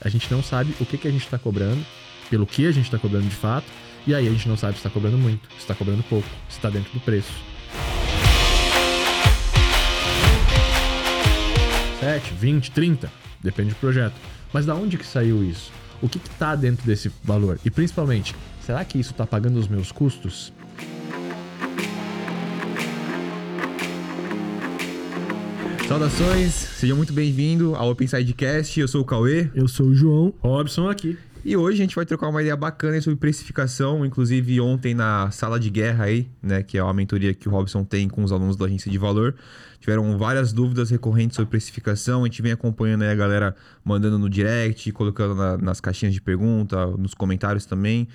A gente não sabe o que, que a gente está cobrando, pelo que a gente está cobrando de fato, e aí a gente não sabe se está cobrando muito, se está cobrando pouco, se está dentro do preço. 7, 20, 30, depende do projeto. Mas da onde que saiu isso? O que está dentro desse valor? E principalmente, será que isso está pagando os meus custos? Saudações, seja muito bem-vindo ao Open Sidecast. Eu sou o Cauê. Eu sou o João. Robson aqui. E hoje a gente vai trocar uma ideia bacana sobre precificação. Inclusive, ontem na sala de guerra aí, né, que é uma mentoria que o Robson tem com os alunos da agência de valor, tiveram várias dúvidas recorrentes sobre precificação. A gente vem acompanhando aí a galera mandando no direct, colocando na, nas caixinhas de pergunta, nos comentários também.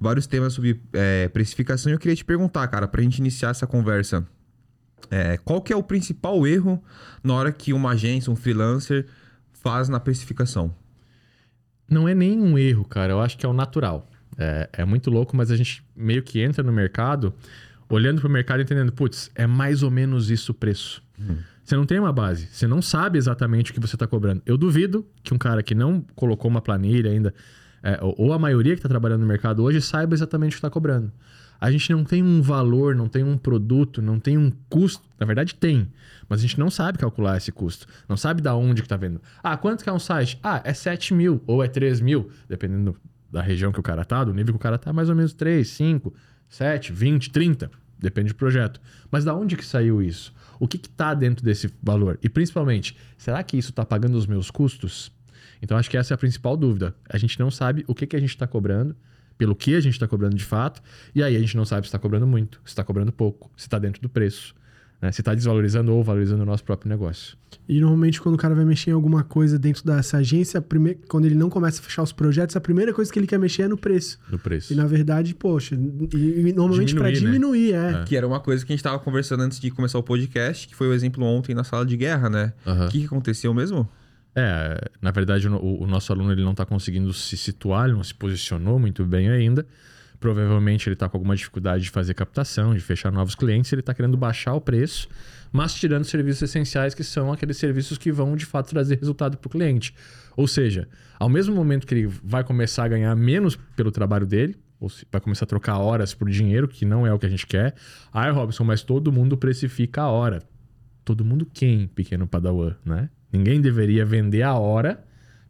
Vários temas sobre é, precificação. E eu queria te perguntar, cara, pra gente iniciar essa conversa. É, qual que é o principal erro na hora que uma agência, um freelancer, faz na precificação? Não é nenhum erro, cara. Eu acho que é o natural. É, é muito louco, mas a gente meio que entra no mercado olhando para o mercado e entendendo, putz, é mais ou menos isso o preço. Uhum. Você não tem uma base, você não sabe exatamente o que você está cobrando. Eu duvido que um cara que não colocou uma planilha ainda, é, ou a maioria que está trabalhando no mercado hoje, saiba exatamente o que está cobrando. A gente não tem um valor, não tem um produto, não tem um custo. Na verdade, tem. Mas a gente não sabe calcular esse custo. Não sabe da onde que tá vendo. Ah, quanto que é um site? Ah, é 7 mil ou é 3 mil. Dependendo da região que o cara tá, do nível que o cara tá, mais ou menos 3, 5, 7, 20, 30. Depende do projeto. Mas da onde que saiu isso? O que está dentro desse valor? E principalmente, será que isso está pagando os meus custos? Então acho que essa é a principal dúvida. A gente não sabe o que, que a gente está cobrando pelo que a gente está cobrando de fato, e aí a gente não sabe se está cobrando muito, se está cobrando pouco, se está dentro do preço. Né? Se está desvalorizando ou valorizando o nosso próprio negócio. E normalmente, quando o cara vai mexer em alguma coisa dentro dessa agência, prime... quando ele não começa a fechar os projetos, a primeira coisa que ele quer mexer é no preço. No preço. E na verdade, poxa, e, e normalmente para diminuir, né? é. é. Que era uma coisa que a gente estava conversando antes de começar o podcast, que foi o exemplo ontem na sala de guerra, né? O uhum. que, que aconteceu mesmo? É, na verdade, o, o nosso aluno ele não está conseguindo se situar, ele não se posicionou muito bem ainda. Provavelmente ele está com alguma dificuldade de fazer captação, de fechar novos clientes, ele está querendo baixar o preço, mas tirando serviços essenciais que são aqueles serviços que vão de fato trazer resultado para o cliente. Ou seja, ao mesmo momento que ele vai começar a ganhar menos pelo trabalho dele, ou vai começar a trocar horas por dinheiro, que não é o que a gente quer. Ai, Robson, mas todo mundo precifica a hora. Todo mundo quem, pequeno padawan, né? Ninguém deveria vender a hora,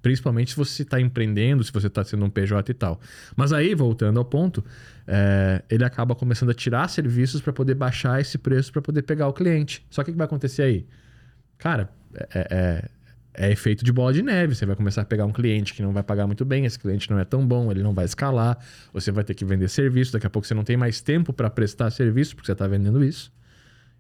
principalmente se você está empreendendo, se você está sendo um PJ e tal. Mas aí, voltando ao ponto, é, ele acaba começando a tirar serviços para poder baixar esse preço para poder pegar o cliente. Só que o que vai acontecer aí? Cara, é, é, é, efeito de bola de neve. Você vai começar a pegar um cliente que não vai pagar muito bem, esse cliente não é tão bom, ele não vai escalar, você vai ter que vender serviço, daqui a pouco você não tem mais tempo para prestar serviço porque você está vendendo isso.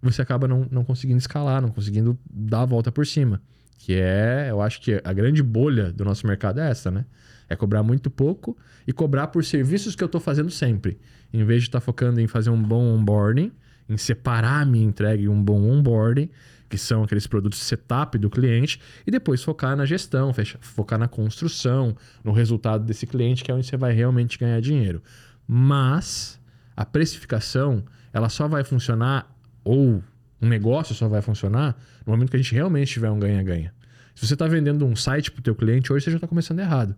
Você acaba não, não conseguindo escalar, não conseguindo dar a volta por cima. Que é, eu acho que a grande bolha do nosso mercado é essa, né? É cobrar muito pouco e cobrar por serviços que eu estou fazendo sempre. Em vez de estar tá focando em fazer um bom onboarding, em separar a minha entrega e um bom onboarding, que são aqueles produtos setup do cliente, e depois focar na gestão, focar na construção, no resultado desse cliente, que é onde você vai realmente ganhar dinheiro. Mas a precificação, ela só vai funcionar ou um negócio só vai funcionar no momento que a gente realmente tiver um ganha-ganha. Se você está vendendo um site para o teu cliente hoje, você já está começando errado.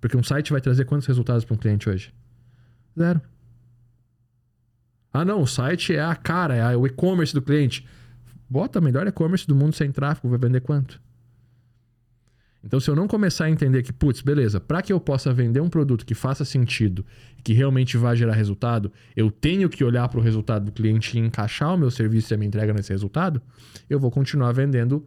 Porque um site vai trazer quantos resultados para um cliente hoje? Zero. Ah, não, o site é a cara, é o e-commerce do cliente. Bota melhor e-commerce do mundo sem tráfego, vai vender quanto? Então, se eu não começar a entender que, putz, beleza, para que eu possa vender um produto que faça sentido, que realmente vá gerar resultado, eu tenho que olhar para o resultado do cliente e encaixar o meu serviço e a minha entrega nesse resultado, eu vou continuar vendendo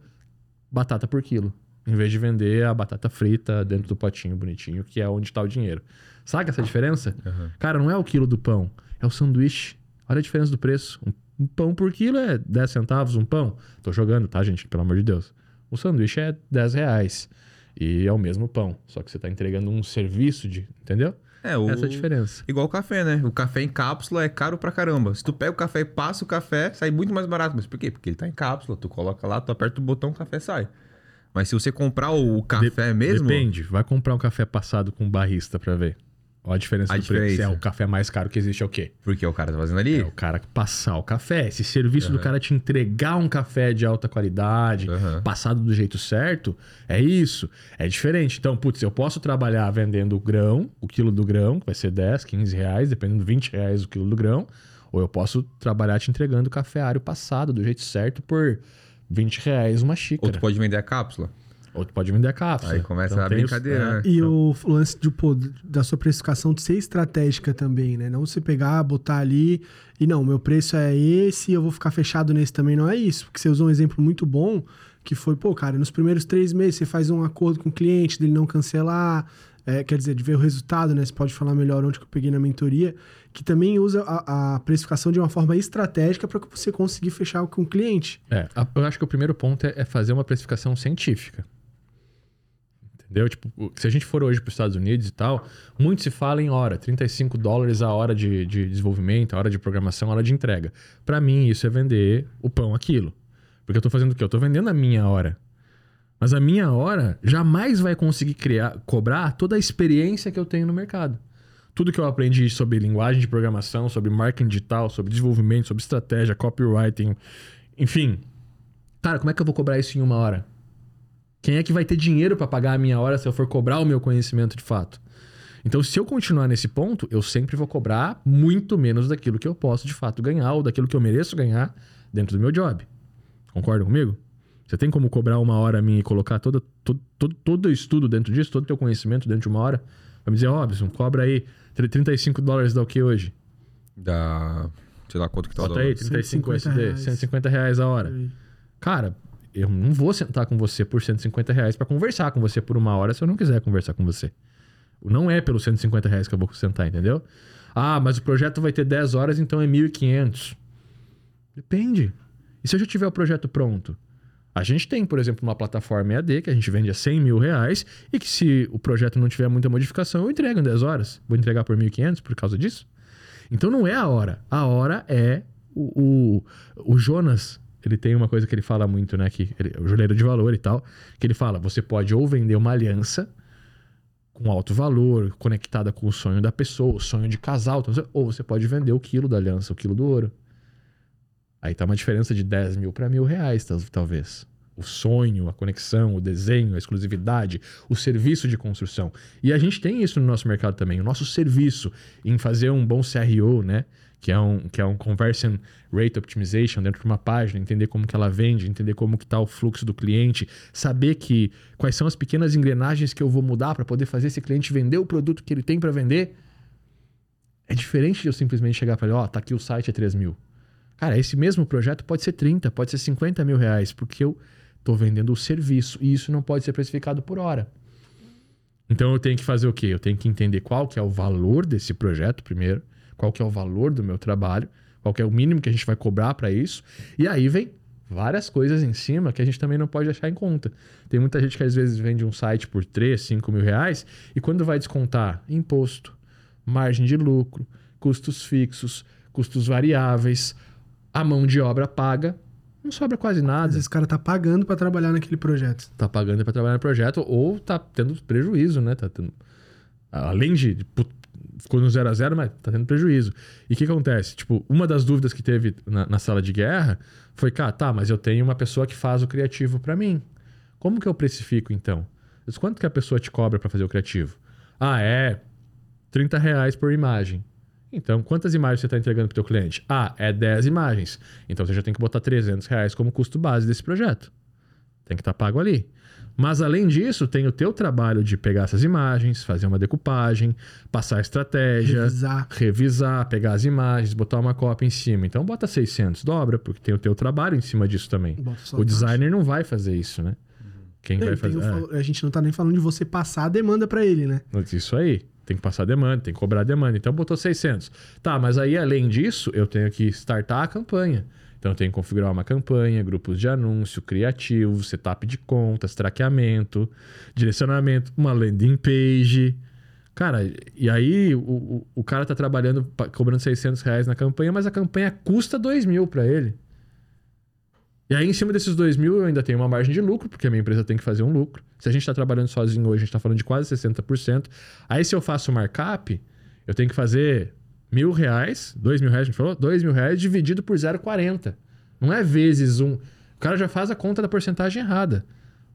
batata por quilo, em vez de vender a batata frita dentro do potinho bonitinho, que é onde está o dinheiro. Sabe essa diferença? Uhum. Cara, não é o quilo do pão, é o sanduíche. Olha a diferença do preço. Um pão por quilo é 10 centavos um pão. Tô jogando, tá, gente? Pelo amor de Deus. O sanduíche é 10 reais. E é o mesmo pão, só que você está entregando um serviço de. Entendeu? É, o... Essa é a diferença. Igual o café, né? O café em cápsula é caro pra caramba. Se tu pega o café e passa o café, sai muito mais barato. Mas por quê? Porque ele tá em cápsula. Tu coloca lá, tu aperta o botão, o café sai. Mas se você comprar o café de mesmo. Depende. Vai comprar um café passado com barrista pra ver. Olha a diferença A do preço. diferença. É, o café mais caro que existe é o quê? Porque o cara tá fazendo ali. É o cara passar o café. Esse serviço do cara te entregar um café de alta qualidade, Aham. passado do jeito certo, é isso. É diferente. Então, putz, eu posso trabalhar vendendo o grão, o quilo do grão, que vai ser 10, 15 reais, dependendo, 20 reais o quilo do grão. Ou eu posso trabalhar te entregando o café ário passado, do jeito certo, por 20 reais uma Ou xícara. tu pode vender a cápsula. Ou tu pode vender a cápsula. Aí começa Então, a tem os- brincadeira, é. né? E o lance de, pô, da sua precificação de ser estratégica também, né? Não você pegar, botar ali e não, meu preço é esse, eu vou ficar fechado nesse também. Não é isso. Porque você usou um exemplo muito bom que foi, pô, cara, nos primeiros três meses você faz um acordo com o cliente dele não cancelar, é, quer dizer, de ver o resultado, né? Você pode falar melhor onde que eu peguei na mentoria, que também usa a, a precificação de uma forma estratégica para que você conseguir fechar com o cliente. É, a- eu acho que o primeiro ponto é, é fazer uma precificação científica. Entendeu? Tipo, se a gente for hoje para os Estados Unidos e tal, muito se fala em hora, 35 dólares a hora de, de desenvolvimento, a hora de programação, a hora de entrega. Para mim, isso é vender o pão aquilo. Porque eu tô fazendo o quê? Eu tô vendendo a minha hora. Mas a minha hora jamais vai conseguir criar, cobrar toda a experiência que eu tenho no mercado. Tudo que eu aprendi sobre linguagem de programação, sobre marketing digital, sobre desenvolvimento, sobre estratégia, copywriting, enfim. Cara, como é que eu vou cobrar isso em uma hora? Quem é que vai ter dinheiro para pagar a minha hora se eu for cobrar o meu conhecimento de fato? Então, se eu continuar nesse ponto, eu sempre vou cobrar muito menos daquilo que eu posso de fato ganhar ou daquilo que eu mereço ganhar dentro do meu job. Concorda comigo? Você tem como cobrar uma hora minha e colocar todo, todo, todo o estudo dentro disso, todo o teu conhecimento dentro de uma hora? Vai me dizer, Robson, cobra aí 35 dólares dá o que hoje? Da. Sei lá quanto que tá o Bota aí, dólar. 35 150 USD, reais. 150 reais a hora. Cara, eu não vou sentar com você por 150 reais pra conversar com você por uma hora se eu não quiser conversar com você. Não é pelos 150 reais que eu vou sentar, entendeu? Ah, mas o projeto vai ter 10 horas, então é 1.500. Depende. E se eu já tiver o projeto pronto? A gente tem, por exemplo, uma plataforma EAD que a gente vende a 100 mil reais e que se o projeto não tiver muita modificação, eu entrego em 10 horas. Vou entregar por 1.500 por causa disso? Então não é a hora. A hora é o, o, o Jonas. Ele tem uma coisa que ele fala muito, né? Que ele, o joelheiro de valor e tal. Que ele fala: você pode ou vender uma aliança com alto valor, conectada com o sonho da pessoa, o sonho de casal, então, ou você pode vender o quilo da aliança, o quilo do ouro. Aí tá uma diferença de 10 mil para mil reais, tal- talvez. O sonho, a conexão, o desenho, a exclusividade, o serviço de construção. E a gente tem isso no nosso mercado também. O nosso serviço em fazer um bom CRO, né? Que é um, que é um Conversion Rate Optimization dentro de uma página, entender como que ela vende, entender como que tá o fluxo do cliente, saber que quais são as pequenas engrenagens que eu vou mudar para poder fazer esse cliente vender o produto que ele tem para vender. É diferente de eu simplesmente chegar para ele, ó, tá aqui o site é 3 mil. Cara, esse mesmo projeto pode ser 30, pode ser 50 mil reais, porque eu tô vendendo o serviço e isso não pode ser precificado por hora. Então eu tenho que fazer o quê? Eu tenho que entender qual que é o valor desse projeto primeiro, qual que é o valor do meu trabalho, qual que é o mínimo que a gente vai cobrar para isso, e aí vem várias coisas em cima que a gente também não pode deixar em conta. Tem muita gente que às vezes vende um site por 3, 5 mil reais e quando vai descontar imposto, margem de lucro, custos fixos, custos variáveis, a mão de obra paga, não sobra quase nada. vezes o cara tá pagando para trabalhar naquele projeto. Tá pagando para trabalhar no projeto ou tá tendo prejuízo, né? Tá tendo... Além de. Ficou no zero a zero, mas tá tendo prejuízo. E o que acontece? Tipo, uma das dúvidas que teve na, na sala de guerra foi, cara, tá, mas eu tenho uma pessoa que faz o criativo para mim. Como que eu precifico, então? Quanto que a pessoa te cobra para fazer o criativo? Ah, é 30 reais por imagem. Então, quantas imagens você está entregando para o teu cliente? Ah, é 10 imagens. Então, você já tem que botar 300 reais como custo base desse projeto. Tem que estar pago ali. Mas, além disso, tem o teu trabalho de pegar essas imagens, fazer uma decupagem, passar a estratégia, Revisar. revisar, pegar as imagens, botar uma cópia em cima. Então, bota 600, dobra, porque tem o teu trabalho em cima disso também. O a designer não vai fazer isso, né? Quem Não, vai fazer... o é. A gente não tá nem falando de você passar a demanda para ele, né? Isso aí. Tem que passar demanda, tem que cobrar demanda. Então botou 600. Tá, mas aí além disso, eu tenho que startar a campanha. Então tenho que configurar uma campanha, grupos de anúncio, criativo, setup de contas, traqueamento, direcionamento, uma landing page. Cara, e aí o, o, o cara tá trabalhando, cobrando 600 reais na campanha, mas a campanha custa 2 mil pra ele. E aí, em cima desses 2 mil, eu ainda tenho uma margem de lucro, porque a minha empresa tem que fazer um lucro. Se a gente está trabalhando sozinho hoje, a gente está falando de quase 60%. Aí, se eu faço markup, eu tenho que fazer mil reais, dois mil reais, a gente falou? Dois mil reais dividido por 0,40. Não é vezes um. O cara já faz a conta da porcentagem errada.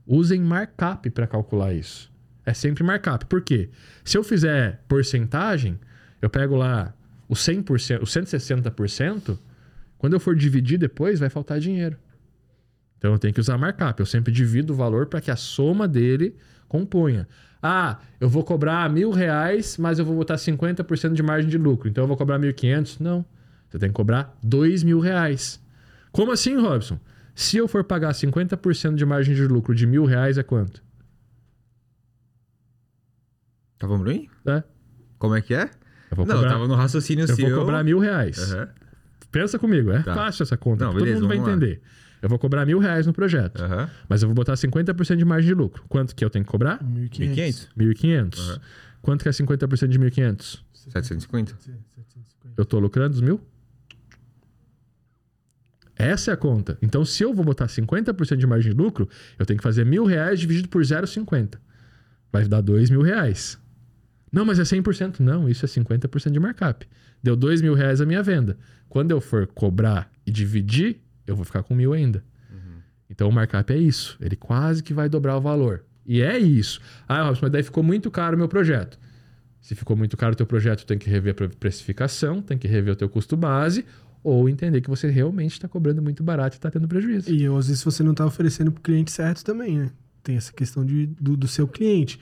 Usem markup para calcular isso. É sempre markup. Por quê? Se eu fizer porcentagem, eu pego lá o 100%, o 160%, quando eu for dividir depois, vai faltar dinheiro. Então eu tenho que usar markup. Eu sempre divido o valor para que a soma dele componha. Ah, eu vou cobrar mil reais, mas eu vou botar 50% de margem de lucro. Então eu vou cobrar 1.500? Não. Você tem que cobrar dois mil reais. Como assim, Robson? Se eu for pagar 50% de margem de lucro de mil reais, é quanto? Tava ruim? É. Como é que é? Eu não, cobrar, tava no raciocínio eu seu. vou cobrar mil reais. Aham, Pensa comigo, é Tá. fácil essa conta. Não, beleza, todo mundo vai lá. entender. Eu vou cobrar mil reais no projeto, aham. mas eu vou botar 50% de margem de lucro. Quanto que eu tenho que cobrar? 1.500. 1.500? 1.500. Aham. Quanto que é 50% de 1.500? 750? Eu tô lucrando os mil? Essa é a conta. Então, se eu vou botar 50% de margem de lucro, eu tenho que fazer mil reais dividido por 0,50. Vai dar dois mil reais. Não, mas é 100%. Não, isso é 50% de markup. Deu dois mil reais a minha venda. Quando eu for cobrar e dividir, eu vou ficar com mil ainda. Então, o markup é isso. Ele quase que vai dobrar o valor. E é isso. Ah, Robson, mas daí ficou muito caro o meu projeto. Se ficou muito caro o teu projeto, tem que rever a pre- precificação, tem que rever o teu custo base, ou entender que você realmente está cobrando muito barato e está tendo prejuízo. E às vezes você não está oferecendo para o cliente certo também, né? Tem essa questão de, do, do seu cliente.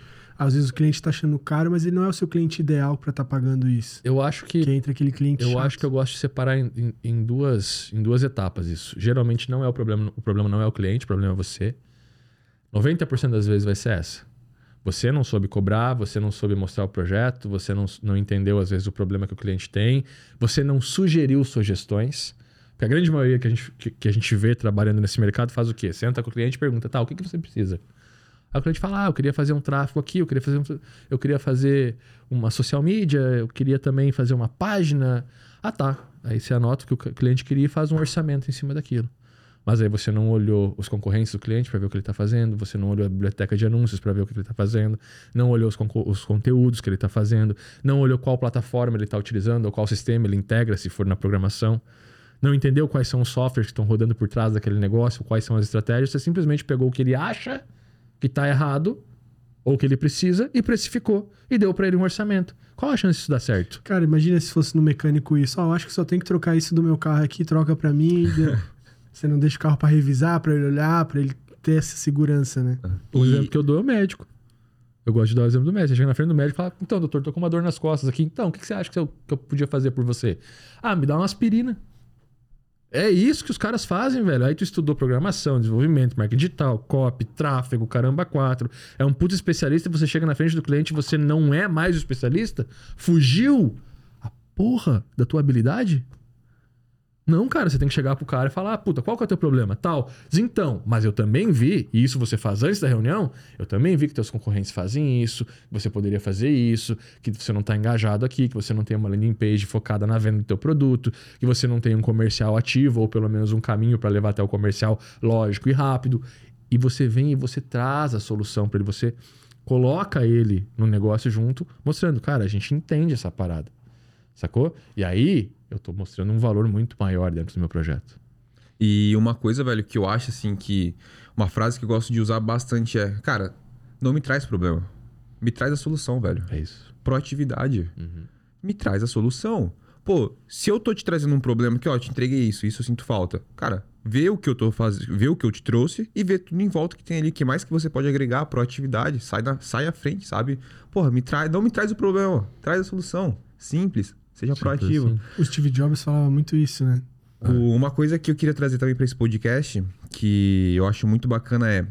Às vezes o cliente está achando caro, mas ele não é o seu cliente ideal para estar pagando isso. Eu acho que Que entra aquele cliente eu chato. acho que eu gosto de separar em, em- em duas, em duas etapas isso. Geralmente não é o problema, o problema não é o cliente, o problema é você. 90% das vezes vai ser essa. Você não soube cobrar, você não soube mostrar o projeto, você não, não entendeu às vezes o problema que o cliente tem, você não sugeriu sugestões. Porque a grande maioria que a gente, que, que a gente vê trabalhando nesse mercado faz o quê? Senta com o cliente e pergunta, tá, o que, que você precisa? Aí o cliente fala, ah, eu queria fazer um tráfego aqui, eu queria fazer, um- eu queria fazer uma social media, eu queria também fazer uma página. Ah, tá. Aí você anota o que o cliente queria e faz um orçamento em cima daquilo. Mas aí você não olhou os concorrentes do cliente para ver o que ele está fazendo, você não olhou a biblioteca de anúncios para ver o que ele está fazendo, não olhou os, os conteúdos que ele está fazendo, não olhou qual plataforma ele está utilizando ou qual sistema ele integra se for na programação, não entendeu quais são os softwares que estão rodando por trás daquele negócio, quais são as estratégias, você simplesmente pegou o que ele acha que está errado ou que ele precisa e precificou e deu para ele um orçamento. Qual a chance disso dar certo? Cara, imagina se fosse no mecânico isso. Ó, eu acho que só tem que trocar isso do meu carro aqui, troca pra mim. Você não deixa o carro pra revisar, pra ele olhar, pra ele ter essa segurança, né? O E- exemplo que eu dou é o médico. Eu gosto de dar o exemplo do médico. Você chega na frente do médico e fala: Então, doutor, tô com uma dor nas costas aqui. Então, o que que você acha que eu, que eu podia fazer por você? Ah, me dá uma aspirina. É isso que os caras fazem, velho. Aí tu estudou programação, desenvolvimento, marketing digital, copy, tráfego, caramba, quatro. É um puto especialista, você chega na frente do cliente e você não é mais o especialista? Fugiu a porra da tua habilidade? Não, cara, você tem que chegar pro cara e falar, ah, puta, qual que é o teu problema? Tal. Então, mas eu também vi, e isso você faz antes da reunião, eu também vi que teus concorrentes fazem isso, você poderia fazer isso, que você não tá engajado aqui, que você não tem uma landing page focada na venda do teu produto, que você não tem um comercial ativo, ou pelo menos um caminho para levar até o comercial lógico e rápido. E você vem e você traz a solução para ele, você coloca ele no negócio junto, mostrando, cara, a gente entende essa parada. Sacou? E aí, eu tô mostrando um valor muito maior dentro do meu projeto. E uma coisa, velho, que eu acho assim que. Uma frase que eu gosto de usar bastante é: Cara, não me traz problema. Me traz a solução, velho. É isso. Proatividade. Me traz a solução. Pô, se eu tô te trazendo um problema que, ó, te entreguei isso, isso eu sinto falta. Cara, vê o que eu tô fazendo, vê o que eu te trouxe e vê tudo em volta que tem ali, que mais que você pode agregar, proatividade, sai, na, sai à frente, sabe? Porra, me traz, não me traz o problema, traz a solução. Simples, seja proativo. O Steve Jobs falava muito isso, né? O- uma coisa que eu queria trazer também para esse podcast, que eu acho muito bacana é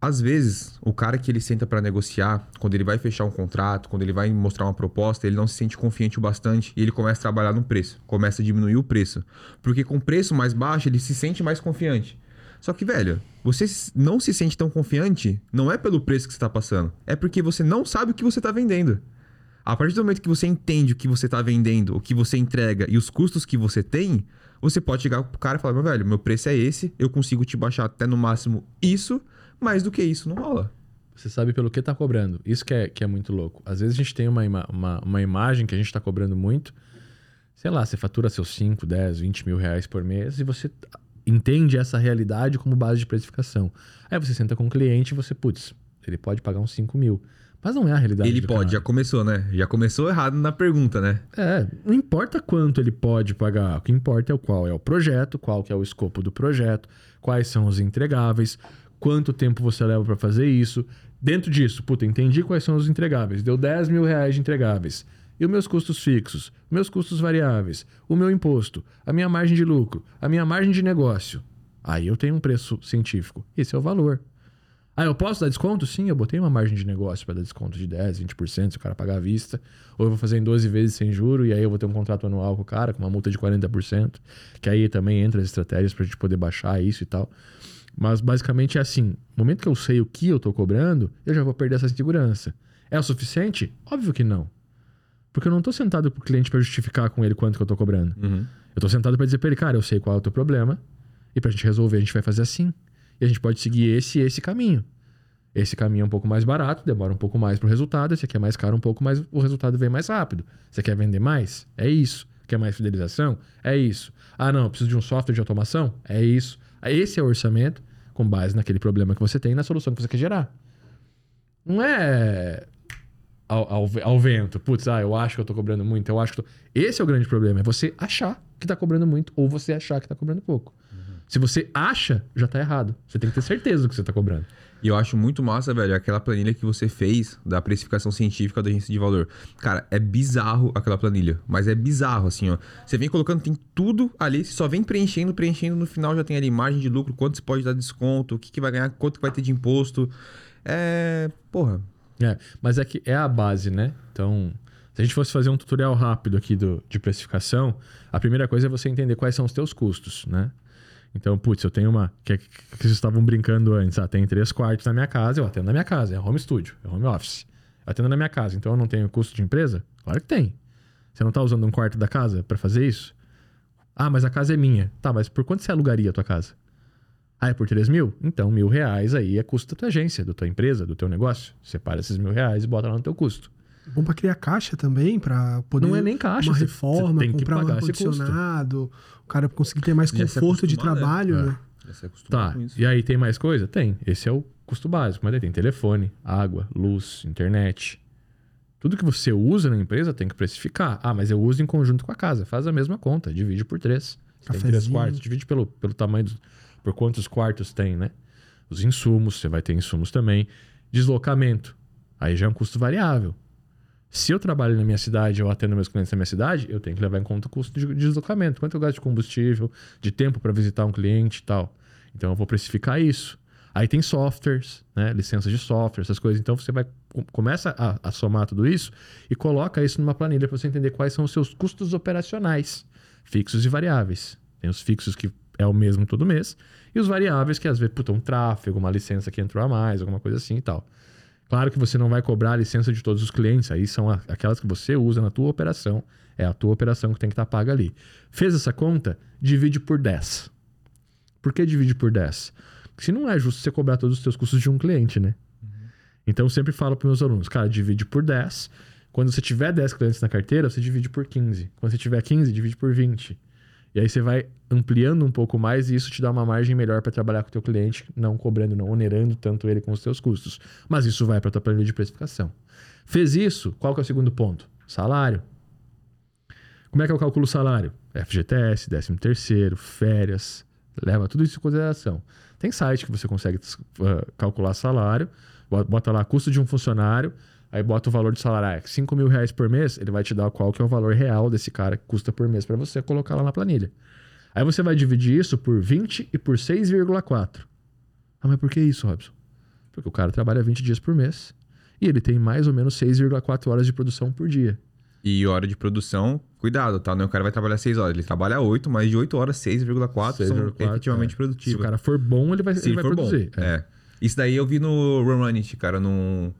às vezes, o cara que ele senta para negociar, quando ele vai fechar um contrato, quando ele vai mostrar uma proposta, ele não se sente confiante o bastante e ele começa a trabalhar no preço, começa a diminuir o preço. Porque com preço mais baixo, ele se sente mais confiante. Só que, velho, você não se sente tão confiante, não é pelo preço que você tá passando, é porque você não sabe o que você tá vendendo. A partir do momento que você entende o que você está vendendo, o que você entrega e os custos que você tem, você pode chegar pro cara e falar, meu velho, meu preço é esse, eu consigo te baixar até no máximo isso, mais do que isso não rola. Você sabe pelo que tá cobrando. Isso que é, que é muito louco. Às vezes a gente tem uma, ima uma, uma imagem que a gente tá cobrando muito. Sei lá, você fatura seus 5, 10, 20 mil reais por mês e você entende essa realidade como base de precificação. Aí você senta com o cliente e você, putz, ele pode pagar uns 5 mil. Mas não é a realidade. Ele pode, cara. já começou, né? Já começou errado na pergunta, né? É, não importa quanto ele pode pagar, o que importa é o qual é o projeto, qual que é o escopo do projeto, quais são os entregáveis, quanto tempo você leva para fazer isso. Dentro disso, puta, entendi quais são os entregáveis, deu 10 mil reais de entregáveis. E os meus custos fixos, meus custos variáveis, o meu imposto, a minha margem de lucro, a minha margem de negócio. Aí eu tenho um preço científico. Esse é o valor. Ah, eu posso dar desconto? Sim, eu botei uma margem de negócio para dar desconto de 10, 20% se o cara pagar à vista. Ou eu vou fazer em 12 vezes sem juro e aí eu vou ter um contrato anual com o cara com uma multa de 40%. Que aí também entra as estratégias para a gente poder baixar isso e tal. Mas basicamente é assim: no momento que eu sei o que eu tô cobrando, eu já vou perder essa segurança. É o suficiente? Óbvio que não. Porque eu não tô sentado pro cliente para justificar com ele quanto que eu tô cobrando. Eu tô sentado para dizer para ele, cara, eu sei qual é o teu problema e pra gente resolver a gente vai fazer assim. E a gente pode seguir esse e esse caminho. Esse caminho é um pouco mais barato, demora um pouco mais pro resultado. Esse aqui é mais caro um pouco, mas o resultado vem mais rápido. Você quer vender mais? É isso. Quer mais fidelização? É isso. Ah, não, preciso de um software de automação? É isso. Esse é o orçamento com base naquele problema que você tem e na solução que você quer gerar. Não é ao, ao, ao vento. Putz, ah, eu acho que eu tô cobrando muito, eu acho que tô... Esse é o grande problema, é você achar que tá cobrando muito ou você achar que tá cobrando pouco. Se você acha, já tá errado. Você tem que ter certeza do que você tá cobrando. E eu acho muito massa, velho, aquela planilha que você fez da precificação científica da agência de valor. Cara, é bizarro aquela planilha. Mas é bizarro, assim, ó. Você vem colocando, tem tudo ali, você só vem preenchendo, preenchendo. No final já tem ali margem de lucro, quanto você pode dar desconto, o que, que vai ganhar, quanto que vai ter de imposto. É. Porra. É, mas é que é a base, né? Então, se a gente fosse fazer um tutorial rápido aqui do, de precificação, a primeira coisa é você entender quais são os teus custos, né? Então, putz, eu tenho uma. Que, que, que vocês estavam brincando antes. Ah, tem três quartos na minha casa, eu atendo na minha casa. É home studio, é home office. Eu atendo na minha casa. Então eu não tenho custo de empresa? Claro que tem. Você não tá usando um quarto da casa para fazer isso? Ah, mas a casa é minha. Tá, mas por quanto você alugaria a tua casa? Ah, é por 3 mil? Então, mil reais aí é custo da tua agência, da tua empresa, do teu negócio. Separa esses mil reais e bota lá no teu custo. Bom pra criar caixa também, pra poder. Não é nem caixa, Uma reforma, tem que comprar um pagar esse custo. ar-condicionado, o cara conseguir ter mais conforto de né? trabalho, É. né? Já se acostumar Tá, com isso. e aí tem mais coisa? Tem. Esse é o custo básico, mas aí tem telefone, água, luz, internet. Tudo que você usa na empresa tem que precificar. Ah, mas eu uso em conjunto com a casa. Faz a mesma conta, divide por três. Tem três quartos, divide pelo, pelo tamanho, do, por quantos quartos tem, né? Os insumos, você vai ter insumos também. Deslocamento, aí já é um custo variável. Se eu trabalho na minha cidade ou atendo meus clientes na minha cidade, eu tenho que levar em conta o custo de de deslocamento. Quanto eu gasto de combustível, de tempo para visitar um cliente e tal. Então eu vou precificar isso. Aí tem softwares, né? licenças de software, essas coisas. Então você vai com- começa a, a somar tudo isso e coloca isso numa planilha para você entender quais são os seus custos operacionais, fixos e variáveis. Tem os fixos que é o mesmo todo mês e os variáveis que às vezes, puta, um tráfego, uma licença que entrou a mais, alguma coisa assim e tal. Claro que você não vai cobrar a licença de todos os clientes, aí são aquelas que você usa na tua operação. É a tua operação que tem que estar paga ali. Fez essa conta? Divide por 10. Por que divide por 10? Porque se não é justo você cobrar todos os teus custos de um cliente, né? Então eu sempre falo para meus alunos, cara, divide por 10. Quando você tiver 10 clientes na carteira, você divide por 15. Quando você tiver 15, divide por 20. E aí você vai ampliando um pouco mais e isso te dá uma margem melhor para trabalhar com o teu cliente, não cobrando, não onerando tanto ele com os teus custos. Mas isso vai para tua planilha de precificação. Fez isso, qual que é o segundo ponto? Salário. Como é que eu calculo o salário? FGTS, 13 terceiro, férias, leva tudo isso em consideração. Tem site que você consegue uh, calcular salário, bota lá custo de um funcionário, aí bota o valor do salário, ah, 5 mil reais por mês, ele vai te dar qual que é o valor real desse cara que custa por mês para você colocar lá na planilha. Aí você vai dividir isso por 20 e por 6,4. Ah, mas por que isso, Robson? Porque o cara trabalha 20 dias por mês e ele tem mais ou menos 6,4 horas de produção por dia. E hora de produção, cuidado, tá? Não, o cara vai trabalhar 6 horas. Ele trabalha 8, mas de 8 horas, 6,4 são 6,4, efetivamente é. Se o cara for bom, ele vai, Se ele vai for produzir. bom. É. Isso daí eu vi no It, cara, num,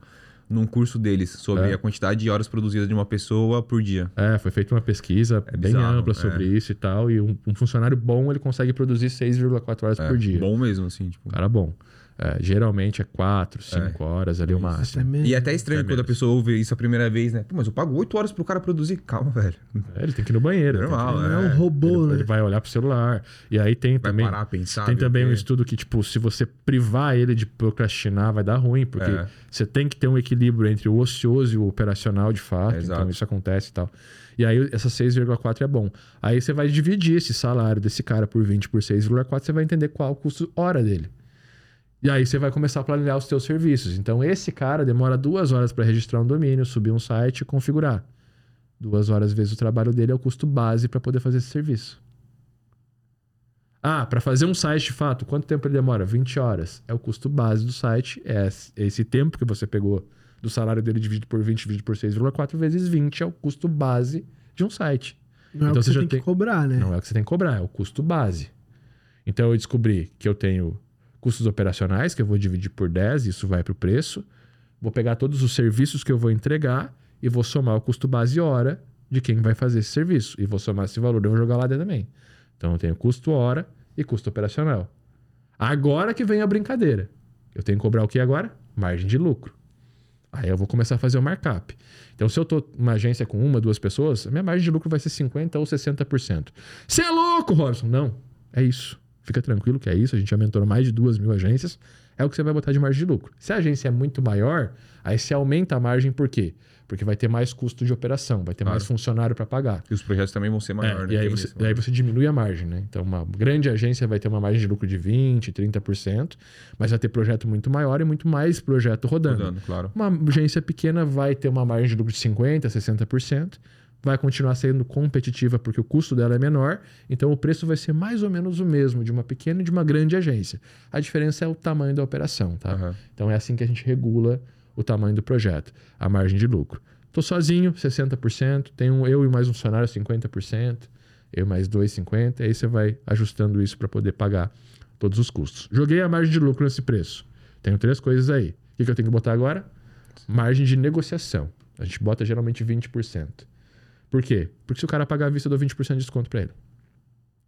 num curso deles sobre É. a quantidade de horas produzidas de uma pessoa por dia. É, foi feita uma pesquisa É bem bizarro, ampla sobre é. isso e tal. E um, um funcionário bom, ele consegue produzir 6,4 horas É, por dia. Bom mesmo, assim, tipo. Cara bom. É, geralmente é 4, 5 horas ali o Até máximo. mesmo. E é até estranho É quando a pessoa ouve isso a primeira vez, né? Pô, mas eu pago 8 horas pro cara produzir. Calma, velho. É, ele tem que ir no banheiro. Normal, que- É um é. robô, ele, né? ele vai olhar pro celular. E aí tem Vai também. parar pensar. Tem também o um estudo que, tipo, se você privar ele de procrastinar, vai dar ruim, porque É. você tem que ter um equilíbrio entre o ocioso e o operacional de fato. É, então isso acontece e tal. E aí essa 6,4 é bom. Aí você vai dividir esse salário desse cara por 20 por 6,4, você vai entender qual o custo hora dele. E aí você vai começar a planejar os teus serviços. Então esse cara demora duas horas para registrar um domínio, subir um site e configurar. Duas horas vezes o trabalho dele é o custo base para poder fazer esse serviço. Ah, para fazer um site de fato, quanto tempo ele demora? 20 horas. É o custo base do site. É esse tempo que você pegou do salário dele dividido por 20, dividido por 6,4 vezes 20 é o custo base de um site. Não é Então o que você tem- que cobrar, né? Não é o que você tem que cobrar, é o custo base. Então eu descobri que eu tenho custos operacionais, que eu vou dividir por 10, isso vai para o preço. Vou pegar todos os serviços que eu vou entregar e vou somar o custo base hora de quem vai fazer esse serviço. E vou somar esse valor, eu vou jogar lá dentro também. Então eu tenho custo hora e custo operacional. Agora que vem a brincadeira. Eu tenho que cobrar o que agora? Margem de lucro. Aí eu vou começar a fazer o markup. Então, se eu tô numa agência com uma, duas pessoas, minha margem de lucro vai ser 50% ou 60%. Você é louco, Robson? Não. É isso. Fica tranquilo que é isso. A gente aumentou mais de duas mil agências. É o que você vai botar de margem de lucro. Se a agência é muito maior, aí você aumenta a margem por quê? Porque vai ter mais custo de operação, vai ter Claro. mais funcionário para pagar. E os projetos também vão ser É, maiores, né? e aí você, aí você diminui a margem, né? Então, uma grande agência vai ter uma margem de lucro de 20%, 30%, mas vai ter projeto muito maior e muito mais projeto rodando. Rodando, claro. Uma agência pequena vai ter uma margem de lucro de 50%, 60%, vai continuar sendo competitiva porque o custo dela é menor, então o preço vai ser mais ou menos o mesmo de uma pequena e de uma grande agência. A diferença é o tamanho da operação, tá? Aham. Então é assim que a gente regula o tamanho do projeto, a margem de lucro. Tô sozinho, 60%, tenho eu e mais um funcionário 50%, eu mais dois 50%, aí você vai ajustando isso para poder pagar todos os custos. Joguei a margem de lucro nesse preço. Tenho três coisas aí. O que, que eu tenho que botar agora? Margem de negociação. A gente bota geralmente 20%. Por quê? Porque se o cara pagar à vista, eu dou 20% de desconto para ele.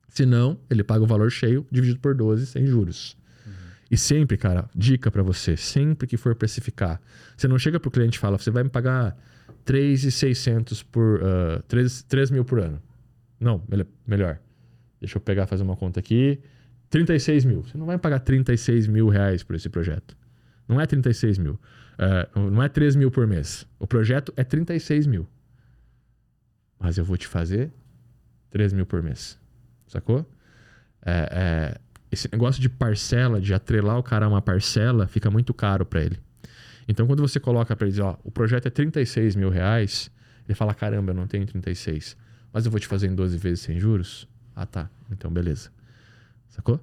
Se não, ele paga o valor cheio dividido por 12 sem juros. E sempre, cara, dica pra você, sempre que for precificar, você não chega pro cliente e fala, você vai me pagar 3,600 por uh, 3, 3 mil por ano. Não, melhor. Deixa eu pegar fazer uma conta aqui. 36 mil. Você não vai pagar 36 mil reais por esse projeto. Não é 36 mil. Uh, não é 3 mil por mês. O projeto é 36 mil. Mas eu vou te fazer 3 mil por mês. Sacou? É, é, esse negócio de parcela, de atrelar o cara a uma parcela, fica muito caro para ele. Então, quando você coloca para ele dizer, ó, o projeto é 36 mil reais, ele fala, caramba, eu não tenho 36. Mas eu vou te fazer em 12 vezes sem juros? Ah, tá. Então, beleza. Sacou?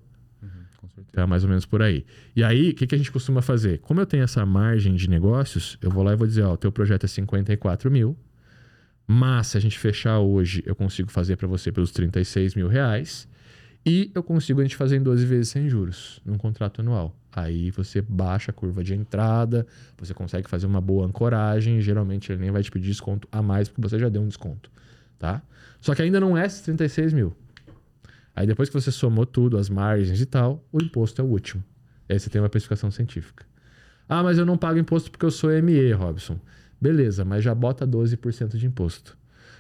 Com certeza. Então é mais ou menos por aí. E aí, o que, que a gente costuma fazer? Como eu tenho essa margem de negócios, eu vou lá e vou dizer, ó, o teu projeto é 54 mil, mas se a gente fechar hoje, eu consigo fazer para você pelos 36 mil reais e eu consigo a gente fazer em 12 vezes sem juros, num contrato anual. Aí você baixa a curva de entrada, você consegue fazer uma boa ancoragem, geralmente ele nem vai te pedir desconto a mais, porque você já deu um desconto, tá? Só que ainda não é esses 36 mil. Aí depois que você somou tudo, as margens e tal, o imposto é o último. Aí você tem uma precificação científica. Ah, mas eu não pago imposto porque eu sou ME, Robson. Beleza, mas já bota 12% de imposto.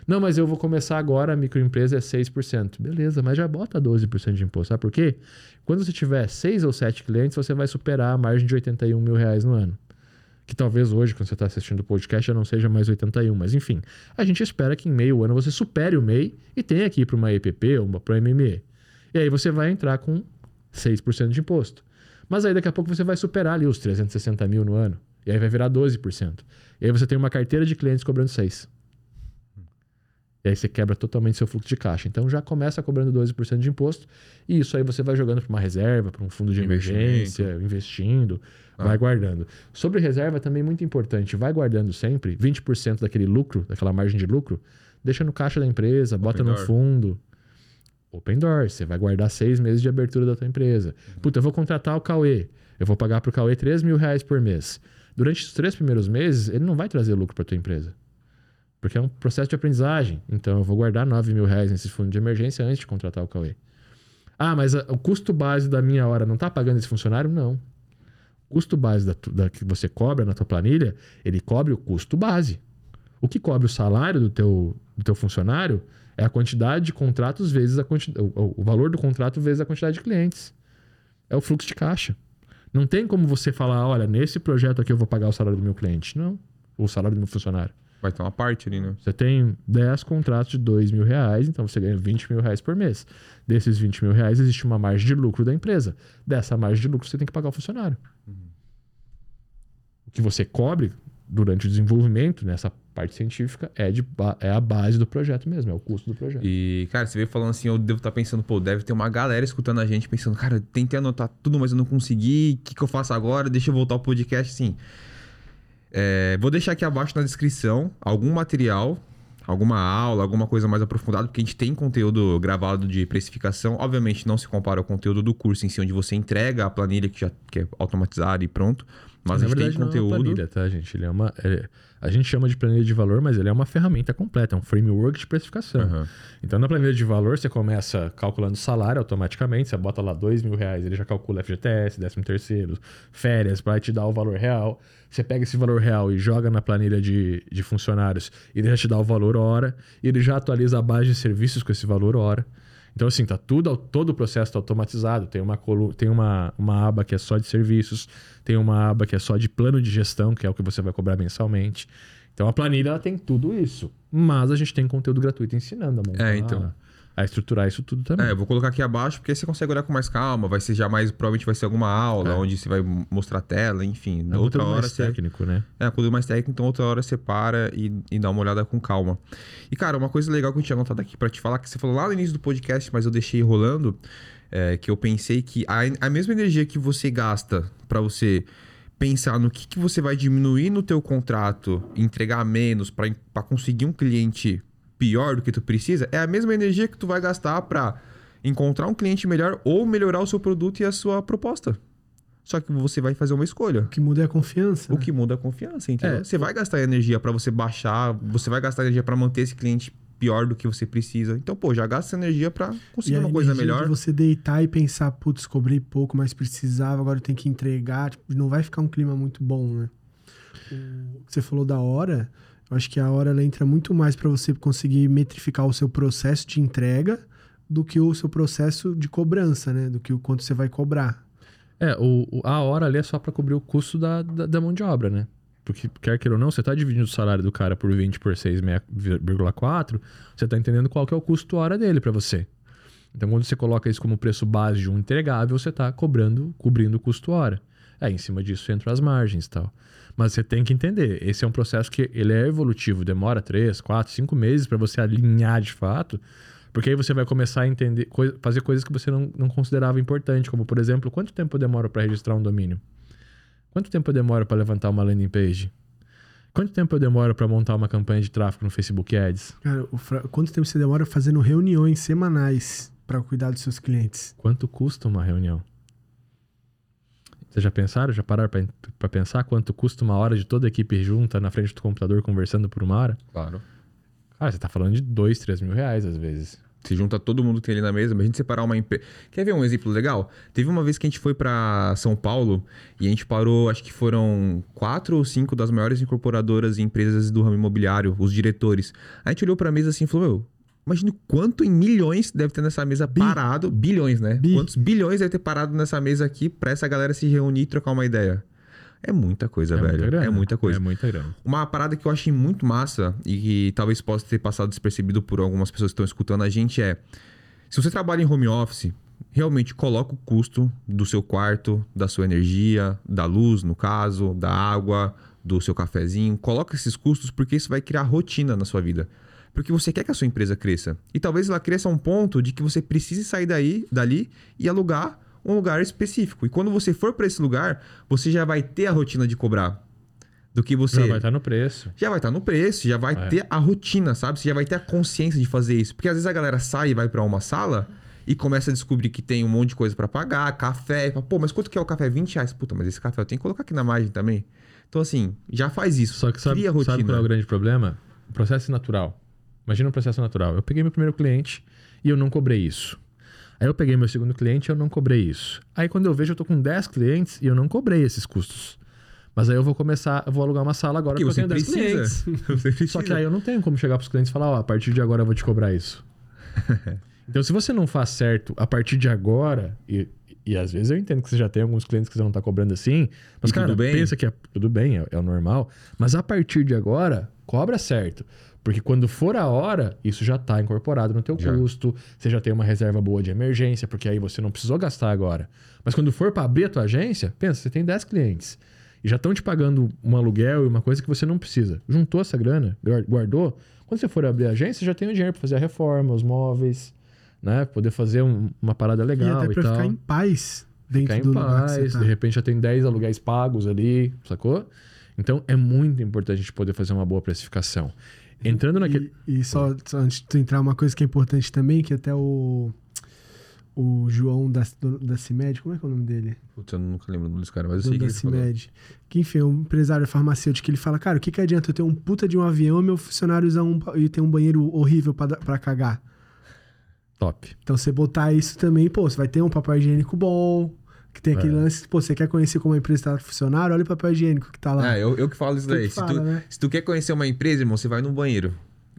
Não, mas eu vou começar agora, a microempresa é 6%. Beleza, mas já bota 12% de imposto. Sabe por quê? Quando você tiver 6 ou 7 clientes, você vai superar a margem de 81 mil reais no ano. Que talvez hoje, quando você está assistindo o podcast, já não seja mais 81. Mas enfim, a gente espera que em meio ano você supere o MEI e tenha aqui para uma EPP ou para uma MME. E aí você vai entrar com 6% de imposto. Mas aí daqui a pouco você vai superar ali os 360 mil no ano. E aí vai virar 12%. E aí você tem uma carteira de clientes cobrando 6%. E aí você quebra totalmente seu fluxo de caixa. Então já começa cobrando 12% de imposto. E isso aí você vai jogando para uma reserva, para um fundo de emergência, investindo, Ah. vai guardando. Sobre reserva também muito importante, vai guardando sempre 20% daquele lucro, daquela margem de lucro, deixa no caixa da empresa, bota Open no door. fundo. Open door, você vai guardar seis meses de abertura da tua empresa. Puta, eu vou contratar o Cauê. Eu vou pagar pro Cauê 3 mil reais por mês. Durante os três primeiros meses, ele não vai trazer lucro para tua empresa. Porque é um processo de aprendizagem. Então, eu vou guardar 9 mil reais nesse fundo de emergência antes de contratar o Cauê. Ah, mas a, o custo base da minha hora não está pagando esse funcionário? Não. O custo base da, da, que você cobra na tua planilha, ele cobre o custo base. O que cobre o salário do teu, do teu funcionário é a quantidade de contratos vezes a quantidade, o, o valor do contrato vezes a quantidade de clientes. É o fluxo de caixa. Não tem como você falar, olha, nesse projeto aqui eu vou pagar o salário do meu cliente. Não. O salário do meu funcionário. Vai ter uma parte ali, né? Você tem 10 contratos de 2 mil reais, então você ganha 20 mil reais por mês. Desses 20 mil reais, existe uma margem de lucro da empresa. Dessa margem de lucro, você tem que pagar o funcionário. Uhum. O que você cobre durante o desenvolvimento, nessa parte científica, é, de, é a base do projeto mesmo, é o custo do projeto. E, cara, você veio falando assim, eu devo estar tá pensando, pô, deve ter uma galera escutando a gente, pensando, cara, tentei anotar tudo, mas eu não consegui, o que, que eu faço agora? Deixa eu voltar ao podcast, assim. É, vou deixar aqui abaixo na descrição algum material, alguma aula, alguma coisa mais aprofundada, porque a gente tem conteúdo gravado de precificação. Obviamente não se compara ao conteúdo do curso em si, onde você entrega a planilha que já que é automatizada e pronto. Mas Na a gente verdade, tem conteúdo. Não é uma planilha, tá, gente? Ele é uma. É, a gente chama de planilha de valor, mas ele é uma ferramenta completa, é um framework de precificação. Uhum. Então, na planilha de valor, você começa calculando salário automaticamente, você bota lá dois mil reais, ele já calcula FGTS, décimo terceiro, férias, para te dar o valor real. Você pega esse valor real e joga na planilha de, de funcionários, e ele já te dá o valor hora, e ele já atualiza a base de serviços com esse valor hora. Então, assim, tá tudo, todo o processo tá automatizado. Tem, uma, tem uma, uma aba que é só de serviços, tem uma aba que é só de plano de gestão, que é o que você vai cobrar mensalmente. Então, a planilha ela tem tudo isso. Mas a gente tem conteúdo gratuito ensinando a montar. É, então a estruturar isso tudo também. É, eu vou colocar aqui abaixo porque aí você consegue olhar com mais calma. Vai ser já mais, provavelmente vai ser alguma aula é. onde você vai mostrar a tela, enfim. É outra hora mais você... técnico, né? É, conteúdo mais técnico, então outra hora você para e, e dá uma olhada com calma. E, cara, uma coisa legal que eu tinha anotado aqui para te falar, que você falou lá no início do podcast, mas eu deixei rolando, é, que eu pensei que a, a mesma energia que você gasta para você pensar no que, que você vai diminuir no teu contrato, entregar menos para conseguir um cliente pior do que tu precisa, é a mesma energia que tu vai gastar para encontrar um cliente melhor ou melhorar o seu produto e a sua proposta. Só que você vai fazer uma escolha. O que muda é a confiança. O né? que muda é a confiança, entendeu? É. Você vai gastar energia para você baixar, você vai gastar energia para manter esse cliente pior do que você precisa. Então, pô, já gasta energia para conseguir uma coisa melhor. De você deitar e pensar, putz, cobrei pouco, mas precisava, agora eu tenho que entregar. Tipo, não vai ficar um clima muito bom, né? O que você falou da hora, acho que a hora ela entra muito mais para você conseguir metrificar o seu processo de entrega do que o seu processo de cobrança, né? Do que o quanto você vai cobrar. É, o, a hora ali é só para cobrir o custo da, da, da, mão de obra, né? Porque, quer queira ou não, você está dividindo o salário do cara por 20 por 6,4, você está entendendo qual que é o custo hora dele para você. Então, quando você coloca isso como preço base de um entregável, você está cobrando, cobrindo o custo hora. É, em cima disso entram as margens e tal. Mas você tem que entender, esse é um processo que ele é evolutivo, demora três, quatro, cinco meses para você alinhar de fato, porque aí você vai começar a entender, fazer coisas que você não, não considerava importante, como por exemplo, quanto tempo demora para registrar um domínio? Quanto tempo demora para levantar uma landing page? Quanto tempo eu demoro para montar uma campanha de tráfego no Facebook Ads? Cara, fra... quanto tempo você demora fazendo reuniões semanais para cuidar dos seus clientes? Quanto custa uma reunião? Vocês já pensaram? Já pararam para pensar quanto custa uma hora de toda a equipe junta na frente do computador conversando por uma hora? Claro. Cara, você tá falando de dois, três mil reais às vezes. Se junta todo mundo que tem ali na mesa, mas a gente separar uma empresa. Quer ver um exemplo legal? Teve uma vez que a gente foi para São Paulo e a gente parou, acho que foram quatro ou cinco das maiores incorporadoras e empresas do ramo imobiliário, os diretores. A gente olhou para a mesa assim e falou: Meu, Imagina quanto em milhões deve ter nessa mesa Bi. parado. Bilhões, né? Bi. Quantos bilhões deve ter parado nessa mesa aqui pra essa galera se reunir e trocar uma ideia? É muita coisa, é velho. Muita é muita coisa. É muita grana. Uma parada que eu achei muito massa e que talvez possa ter passado despercebido por algumas pessoas que estão escutando a gente é: se você trabalha em home office, realmente coloca o custo do seu quarto, da sua energia, da luz, no caso, da água, do seu cafezinho. Coloca esses custos porque isso vai criar rotina na sua vida porque você quer que a sua empresa cresça. E talvez ela cresça a um ponto de que você precise sair daí, dali e alugar um lugar específico. E quando você for para esse lugar, você já vai ter a rotina de cobrar. Do que você. Já vai estar tá no preço. Já vai estar tá no preço, já vai é. ter a rotina, sabe? Você já vai ter a consciência de fazer isso. Porque às vezes a galera sai e vai para uma sala e começa a descobrir que tem um monte de coisa para pagar, café. Pô, mas quanto que é o café? 20 reais. Puta, mas esse café eu tenho que colocar aqui na margem também. Então, assim, já faz isso. Só que sabe, Cria rotina. sabe qual é o grande problema? O processo natural. Imagina um processo natural. Eu peguei meu primeiro cliente e eu não cobrei isso. Aí eu peguei meu segundo cliente e eu não cobrei isso. Aí quando eu vejo, eu tô com 10 clientes e eu não cobrei esses custos. Mas aí eu vou começar, eu vou alugar uma sala agora Porque eu tenho 10 precisa. clientes. Só que aí eu não tenho como chegar pros clientes e falar, ó, a partir de agora eu vou te cobrar isso. então, se você não faz certo a partir de agora, e, e às vezes eu entendo que você já tem alguns clientes que você não tá cobrando assim, mas, E cara, tudo bem? pensa que é tudo bem, é, é o normal, mas a partir de agora, cobra certo. Porque quando for a hora, isso já tá incorporado no teu Já. custo, você já tem uma reserva boa de emergência, porque aí você não precisou gastar agora. Mas quando for para abrir a tua agência, pensa, você tem 10 clientes e já estão te pagando um aluguel e uma coisa que você não precisa. Juntou essa grana, guar- guardou. Quando você for abrir a agência, já tem o dinheiro para fazer a reforma, os móveis, né? Poder fazer um- uma parada E legal até e, pra tal. ficar em paz dentro Ficar em do lugar que paz, você de tá. repente já tem 10 aluguéis pagos ali, sacou? Então é muito importante a gente poder fazer uma boa precificação. Entrando naquele. E, e só, só antes de tu entrar, uma coisa que é importante também, que até o, o João da, da CIMED, como é que é o nome dele? Putz, eu nunca lembro o nome desse cara, mas eu sei que da falou. CIMED. Que, enfim, é um empresário farmacêutico que ele fala, cara, o que, que adianta eu ter um puta de um avião e meu funcionário usar um, e ter um banheiro horrível pra cagar? Top. Então, você botar isso também, pô, você vai ter um papel higiênico bom, que tem aquele É. lance, pô, você quer conhecer como a empresa tá funcionando, olha o papel higiênico que tá lá. Ah, eu, eu que falo isso Tu daí. Se, fala, tu, né? se tu quer conhecer uma empresa, irmão, você vai no banheiro.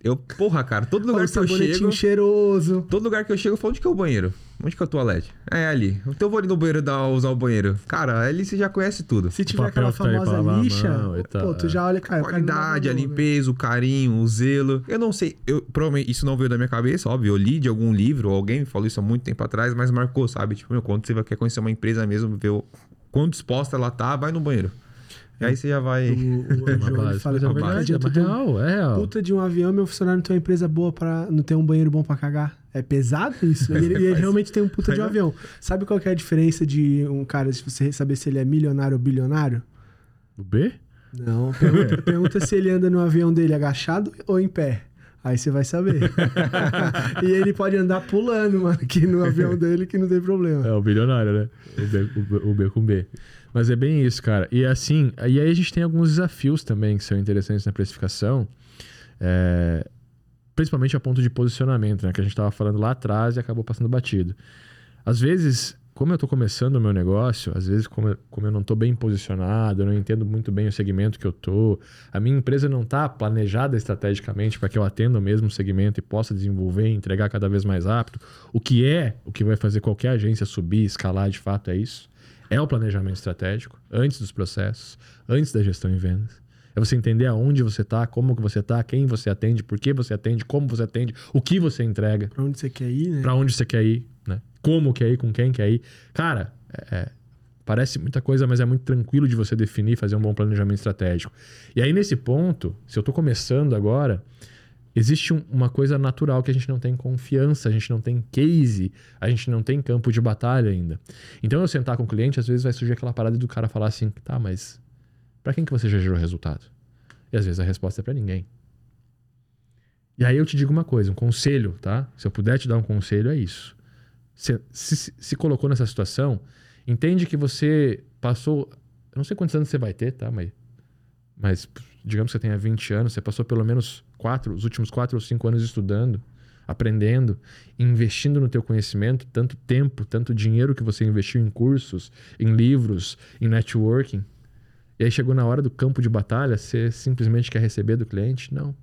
Eu, porra, cara, todo olha lugar o que eu chego. cheiroso. Todo lugar que eu chego, eu falo onde que é o banheiro? Onde que é o toalete? É ali. Então eu vou ali no banheiro dar, usar o banheiro. Cara, ali você já conhece tudo. Se tiver aquela tá famosa a lixa, mão tal, pô, tu é. já olha, cara, não qualidade, a limpeza, o carinho, o zelo. Eu não sei, eu provavelmente isso não veio da minha cabeça, óbvio. Eu li de algum livro, ou alguém me falou isso há muito tempo atrás, mas marcou, sabe? Tipo, meu, quando você vai- quer conhecer uma empresa mesmo, ver o quão disposta ela tá, vai no banheiro. E aí você já vai. O, o, o É base. fala é verdade, é um real, é real. puta de um avião, meu funcionário não tem uma empresa boa para não ter um banheiro bom pra cagar. É pesado isso. né? E ele, ele realmente tem um puta de um faz- avião. Sabe qual que é a diferença de um cara, se você saber se ele é milionário ou bilionário? O B? Não. Pergunta, pergunta se ele anda no avião dele agachado ou em pé. Aí você vai saber. e ele pode andar pulando, mano, aqui no avião dele que não tem problema. É o bilionário, né? O B, o B- com B. Mas é bem isso, cara. E assim, e aí a gente tem alguns desafios também que são interessantes na precificação. É, principalmente a ponto de posicionamento, né? Que a gente estava falando lá atrás e acabou passando batido. Às vezes, como eu estou começando o meu negócio, às vezes, como eu, como eu não estou bem posicionado, eu não entendo muito bem o segmento que eu tô, a minha empresa não está planejada estrategicamente para que eu atenda o mesmo segmento e possa desenvolver e entregar cada vez mais rápido. O que é o que vai fazer qualquer agência subir, escalar de fato é isso. É o planejamento estratégico, antes dos processos, antes da gestão em vendas. É você entender aonde você está, como que você está, quem você atende, por que você atende, como você atende, o que você entrega. Pra onde você quer ir, né? Pra onde você quer ir, né? Como quer ir, com quem quer ir. Cara, é- é, parece muita coisa, mas é muito tranquilo de você definir, fazer um bom planejamento estratégico. E aí, nesse ponto, se eu tô começando agora, existe um- uma coisa natural que a gente não tem confiança, a gente não tem case, a gente não tem campo de batalha ainda. Então, eu sentar com o cliente, às vezes vai surgir aquela parada do cara falar assim, tá, mas pra quem que você já gerou resultado? E às vezes a resposta é pra ninguém. E aí eu te digo uma coisa, um conselho, tá? Se eu puder te dar um conselho, é isso. Se, se, se colocou nessa situação, entende que você passou. Eu não sei quantos anos você vai ter, tá? Mas, mas digamos que você tenha 20 anos, você passou pelo menos quatro, os últimos quatro ou cinco anos estudando, aprendendo, investindo no teu conhecimento, tanto tempo, tanto dinheiro que você investiu em cursos, em livros, em networking. E aí chegou na hora do campo de batalha, você simplesmente quer receber do cliente? Não.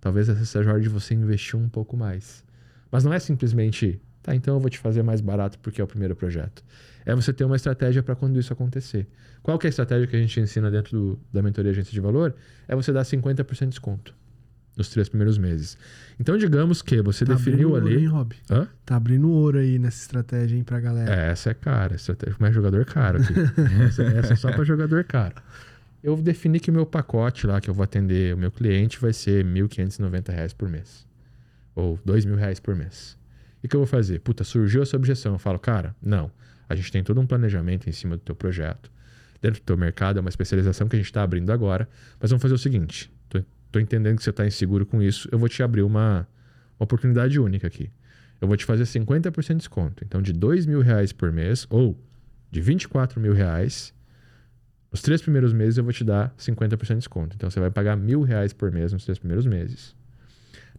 Talvez essa seja a hora de você investir um pouco mais. Mas não é simplesmente, tá, então eu vou te fazer mais barato porque é o primeiro projeto. É você ter uma estratégia para quando isso acontecer. Qual que é a estratégia que a gente ensina dentro do- da mentoria agência de valor? É você dar 50% de desconto nos três primeiros meses. Então, digamos que você Tá definiu abrindo ouro, ali. hein? Hã? Tá abrindo ouro aí nessa estratégia, hein, pra galera. É, essa é cara. Estratégia, mas é jogador caro aqui. essa, essa é só para jogador caro. Eu defini que o meu pacote lá, que eu vou atender o meu cliente, vai ser 1.590 reais por mês. Ou 2.000 reais por mês. E o que eu vou fazer? Puta, surgiu essa objeção. Eu falo, cara, não. A gente tem todo um planejamento em cima do teu projeto. Dentro do teu mercado, é uma especialização que a gente está abrindo agora. Mas vamos fazer o seguinte. Tô, tô entendendo que você está inseguro com isso. Eu vou te abrir uma, uma oportunidade única aqui. Eu vou te fazer 50% de desconto. Então, de 2 mil reais por mês, ou de 24 mil reais, Os três primeiros meses eu vou te dar 50% de desconto. Então você vai pagar mil reais por mês nos três primeiros meses.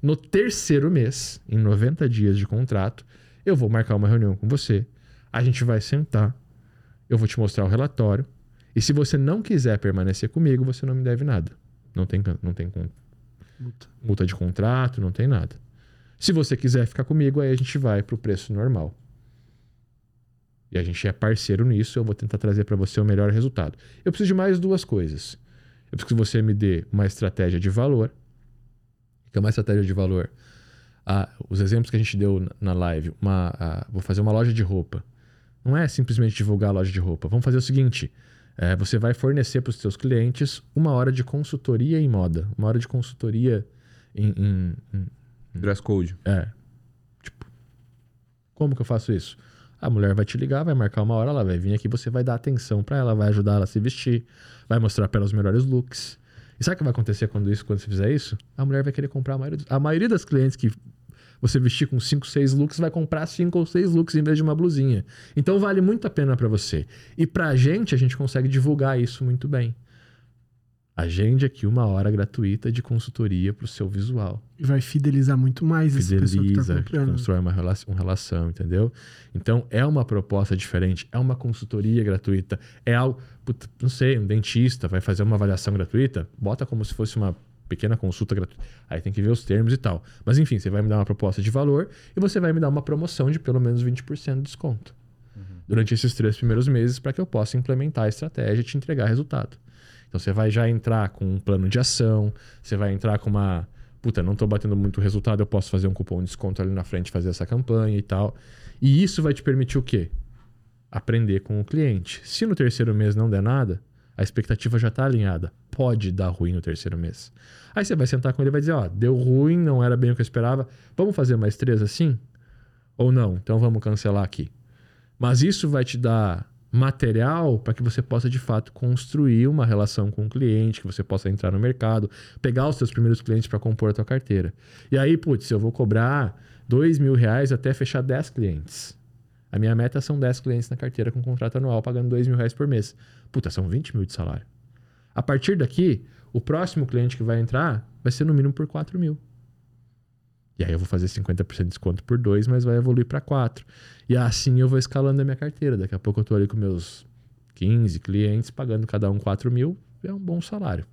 No terceiro mês, em 90 dias de contrato, eu vou marcar uma reunião com você. A gente vai sentar. Eu vou te mostrar o relatório. E se você não quiser permanecer comigo, você não me deve nada. Não tem, não tem multa. multa de contrato, não tem nada. Se você quiser ficar comigo, aí a gente vai para o preço normal. E a gente é parceiro nisso, eu vou tentar trazer para você o melhor resultado. Eu preciso de mais duas coisas. Eu preciso que você me dê uma estratégia de valor. É uma estratégia de valor. Ah, os exemplos que a gente deu na live. Uma, ah, vou fazer uma loja de roupa. Não é simplesmente divulgar a loja de roupa. Vamos fazer o seguinte: é, você vai fornecer para os seus clientes uma hora de consultoria em moda, uma hora de consultoria em, em, em dress code. É. Tipo, como que eu faço isso? A mulher vai te ligar, vai marcar uma hora, ela vai vir aqui, você vai dar atenção para ela, vai ajudar ela a se vestir, vai mostrar para ela os melhores looks. E sabe o que vai acontecer quando isso, quando você fizer isso? A mulher vai querer comprar a maioria, a maioria das clientes que você vestir com 5, 6 looks, vai comprar 5 ou 6 looks em vez de uma blusinha. Então vale muito a pena para você. E pra gente, a gente consegue divulgar isso muito bem. Agende aqui uma hora gratuita de consultoria para o seu visual. E vai fidelizar muito mais Fideliza, essa pessoa que tá comprando. constrói uma relação, uma relação, entendeu? Então, é uma proposta diferente, é uma consultoria gratuita, é algo... Não sei, um dentista vai fazer uma avaliação gratuita, bota como se fosse uma pequena consulta gratuita. Aí tem que ver os termos e tal. Mas enfim, você vai me dar uma proposta de valor e você vai me dar uma promoção de pelo menos 20% de desconto uhum. durante esses três primeiros meses para que eu possa implementar a estratégia e te entregar resultado. Então você vai já entrar com um plano de ação, você vai entrar com uma. Puta, não estou batendo muito resultado, eu posso fazer um cupom de desconto ali na frente, fazer essa campanha e tal. E isso vai te permitir o quê? Aprender com o cliente. Se no terceiro mês não der nada, a expectativa já está alinhada. Pode dar ruim no terceiro mês. Aí você vai sentar com ele e vai dizer: Ó, deu ruim, não era bem o que eu esperava. Vamos fazer mais três assim? Ou não? Então vamos cancelar aqui. Mas isso vai te dar material para que você possa de fato construir uma relação com o cliente, que você possa entrar no mercado, pegar os seus primeiros clientes para compor a tua carteira. E aí, putz, eu vou cobrar dois mil reais até fechar 10 clientes. A minha meta são 10 clientes na carteira com contrato anual pagando dois mil reais por mês. Puta, são 20 mil de salário. A partir daqui, o próximo cliente que vai entrar vai ser no mínimo por 4 mil. E aí eu vou fazer 50% de desconto por 2, mas vai evoluir para 4. E assim eu vou escalando a minha carteira. Daqui a pouco eu estou ali com meus 15 clientes, pagando cada um 4 mil. É um bom salário.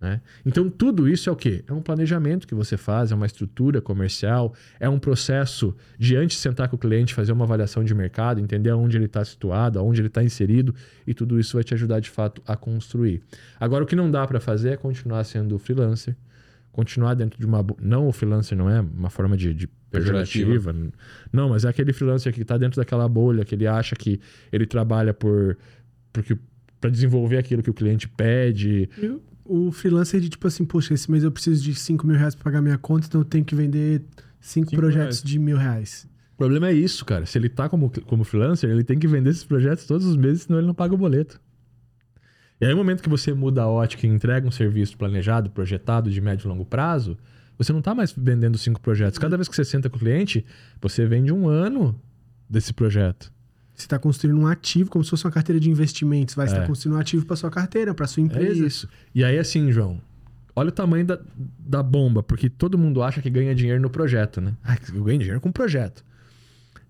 Né? Então, tudo isso é o quê? É um planejamento que você faz, é uma estrutura comercial, é um processo de antes de sentar com o cliente, fazer uma avaliação de mercado, entender onde ele está situado, onde ele está inserido, e tudo isso vai te ajudar de fato a construir. Agora, o que não dá para fazer é continuar sendo freelancer, continuar dentro de uma. Não, o freelancer não é uma forma de, de pejorativa. Não, mas é aquele freelancer que está dentro daquela bolha, que ele acha que ele trabalha por. Porque para desenvolver aquilo que o cliente pede. Eu, o freelancer de tipo assim, poxa, esse mês eu preciso de 5 mil reais para pagar minha conta, então eu tenho que vender 5 projetos reais. de mil reais. O problema é isso, cara. Se ele tá como, como freelancer, ele tem que vender esses projetos todos os meses, senão ele não paga o boleto. E aí, no momento que você muda a ótica e entrega um serviço planejado, projetado de médio e longo prazo, você não está mais vendendo cinco projetos. Cada vez que você senta com o cliente, você vende um ano desse projeto. Você está construindo um ativo, como se fosse uma carteira de investimentos. Vai, estar é. construindo um ativo para sua carteira, para sua empresa. É isso. E aí, assim, João, olha o tamanho da, da bomba, porque todo mundo acha que ganha dinheiro no projeto, né? Ah, eu ganho dinheiro com o projeto.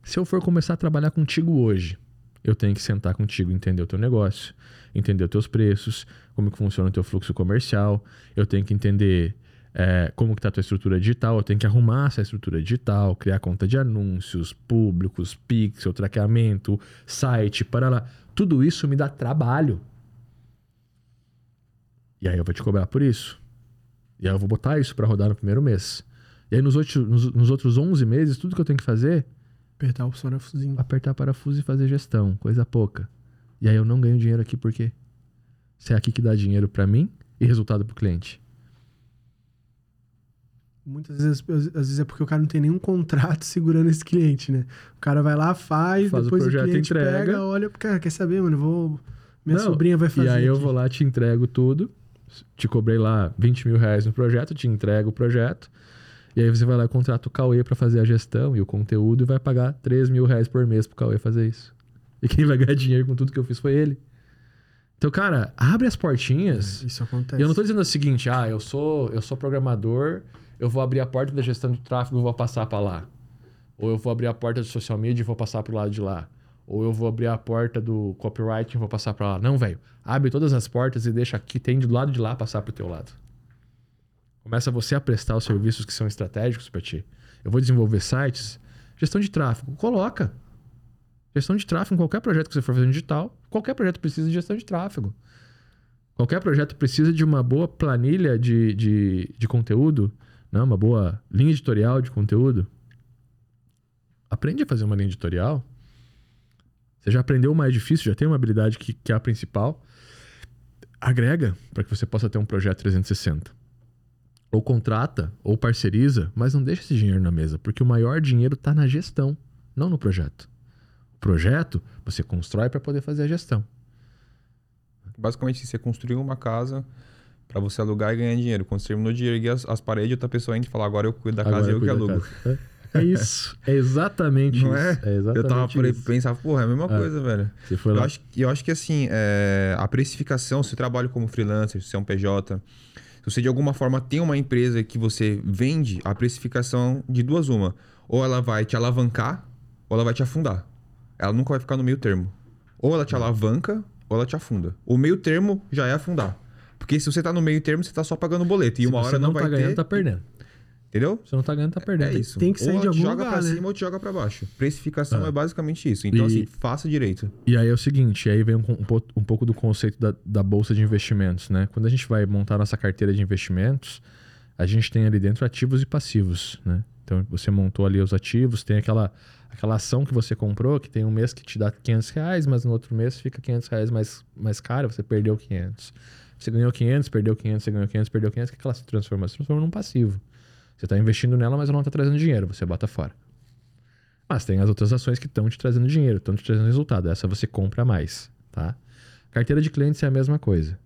Se eu for começar a trabalhar contigo hoje, eu tenho que sentar contigo, entender o teu negócio, entender os teus preços, como que funciona o teu fluxo comercial, eu tenho que entender é, como que está a tua estrutura digital, eu tenho que arrumar essa estrutura digital, criar conta de anúncios, públicos, pixel, traqueamento, site, para lá. Tudo isso me dá trabalho. E aí eu vou te cobrar por isso. E aí eu vou botar isso para rodar no primeiro mês. E aí nos, outros, nos, nos, outros 11 meses, tudo que eu tenho que fazer... Apertar o parafusinho. Apertar parafuso e fazer gestão, coisa pouca. E aí eu não ganho dinheiro aqui por quê? Se é aqui que dá dinheiro para mim e resultado para o cliente. Muitas vezes, às vezes é porque o cara não tem nenhum contrato segurando esse cliente, né? O cara vai lá, faz, faz depois o, projeto, o cliente entrega. pega, olha, cara, quer saber, mano? vou. Minha não, sobrinha vai fazer. E aí aqui. eu vou lá, te entrego tudo. Te cobrei lá 20 mil reais no projeto, te entrego o projeto. E aí você vai lá e contrata o Cauê para fazer a gestão e o conteúdo e vai pagar 3 mil reais por mês pro Cauê fazer isso. E quem vai ganhar dinheiro com tudo que eu fiz foi ele. Então, cara, abre as portinhas. Isso acontece. E eu não tô dizendo o seguinte, ah, eu sou, eu sou programador, eu vou abrir a porta da gestão de tráfego e vou passar para lá. Ou eu vou abrir a porta do social media e vou passar pro lado de lá. Ou eu vou abrir a porta do copywriting e vou passar para lá. Não, velho. Abre todas as portas e deixa que tem do lado de lá passar pro teu lado. Começa você a prestar os serviços que são estratégicos para ti. Eu vou desenvolver sites, gestão de tráfego, coloca. Gestão de tráfego em qualquer projeto que você for fazer digital, qualquer projeto precisa de gestão de tráfego. Qualquer projeto precisa de uma boa planilha de, de, de conteúdo, né? uma boa linha editorial de conteúdo. Aprende a fazer uma linha editorial. Você já aprendeu o mais difícil, já tem uma habilidade que, que é a principal. Agrega para que você possa ter um projeto 360. Ou contrata, ou parceriza, mas não deixa esse dinheiro na mesa, porque o maior dinheiro está na gestão, não no projeto. O projeto você constrói para poder fazer a gestão. Basicamente, você construiu uma casa para você alugar e ganhar dinheiro. Quando você terminou de erguer as, as paredes, outra pessoa entra e fala: Agora eu cuido da Agora casa e eu que cuido da alugo. casa. É isso. É exatamente Não isso. é? É exatamente eu tava por aí pensava, porra, é a mesma coisa, velho. Você foi Eu lá. acho, eu acho que assim, é, a precificação, se você trabalha como freelancer, se é um PJ, se você de alguma forma tem uma empresa que você vende, a precificação de duas uma. Ou ela vai te alavancar, ou ela vai te afundar. Ela nunca vai ficar no meio termo. Ou ela te alavanca, ou ela te afunda. O meio termo já é afundar. Porque se você tá no meio termo, você tá só pagando boleto. E Se uma hora não, não vai tá ganhando, ter. tá perdendo. Entendeu? Se não tá ganhando, tá perdendo. É isso. Tem que sair ou de algum joga lugar, pra né? cima ou te joga pra baixo. Precificação Ah. é basicamente isso. Então, E- assim, faça direito. E aí é o seguinte, aí vem um, um um pouco do conceito da, da bolsa de investimentos, né? Quando a gente vai montar nossa carteira de investimentos, a gente tem ali dentro ativos e passivos, né? Então você montou ali os ativos, tem aquela, aquela ação que você comprou, que tem um mês que te dá 500 reais, mas no outro mês fica 500 reais mais, mais caro, você perdeu 500. Você ganhou 500, perdeu 500, você ganhou 500, perdeu 500, o que que ela se transforma? Se transforma num passivo. Você está investindo nela, mas ela não está trazendo dinheiro, você bota fora. Mas tem as outras ações que estão te trazendo dinheiro, estão te trazendo resultado. Essa você compra mais, tá? Carteira de clientes é a mesma coisa.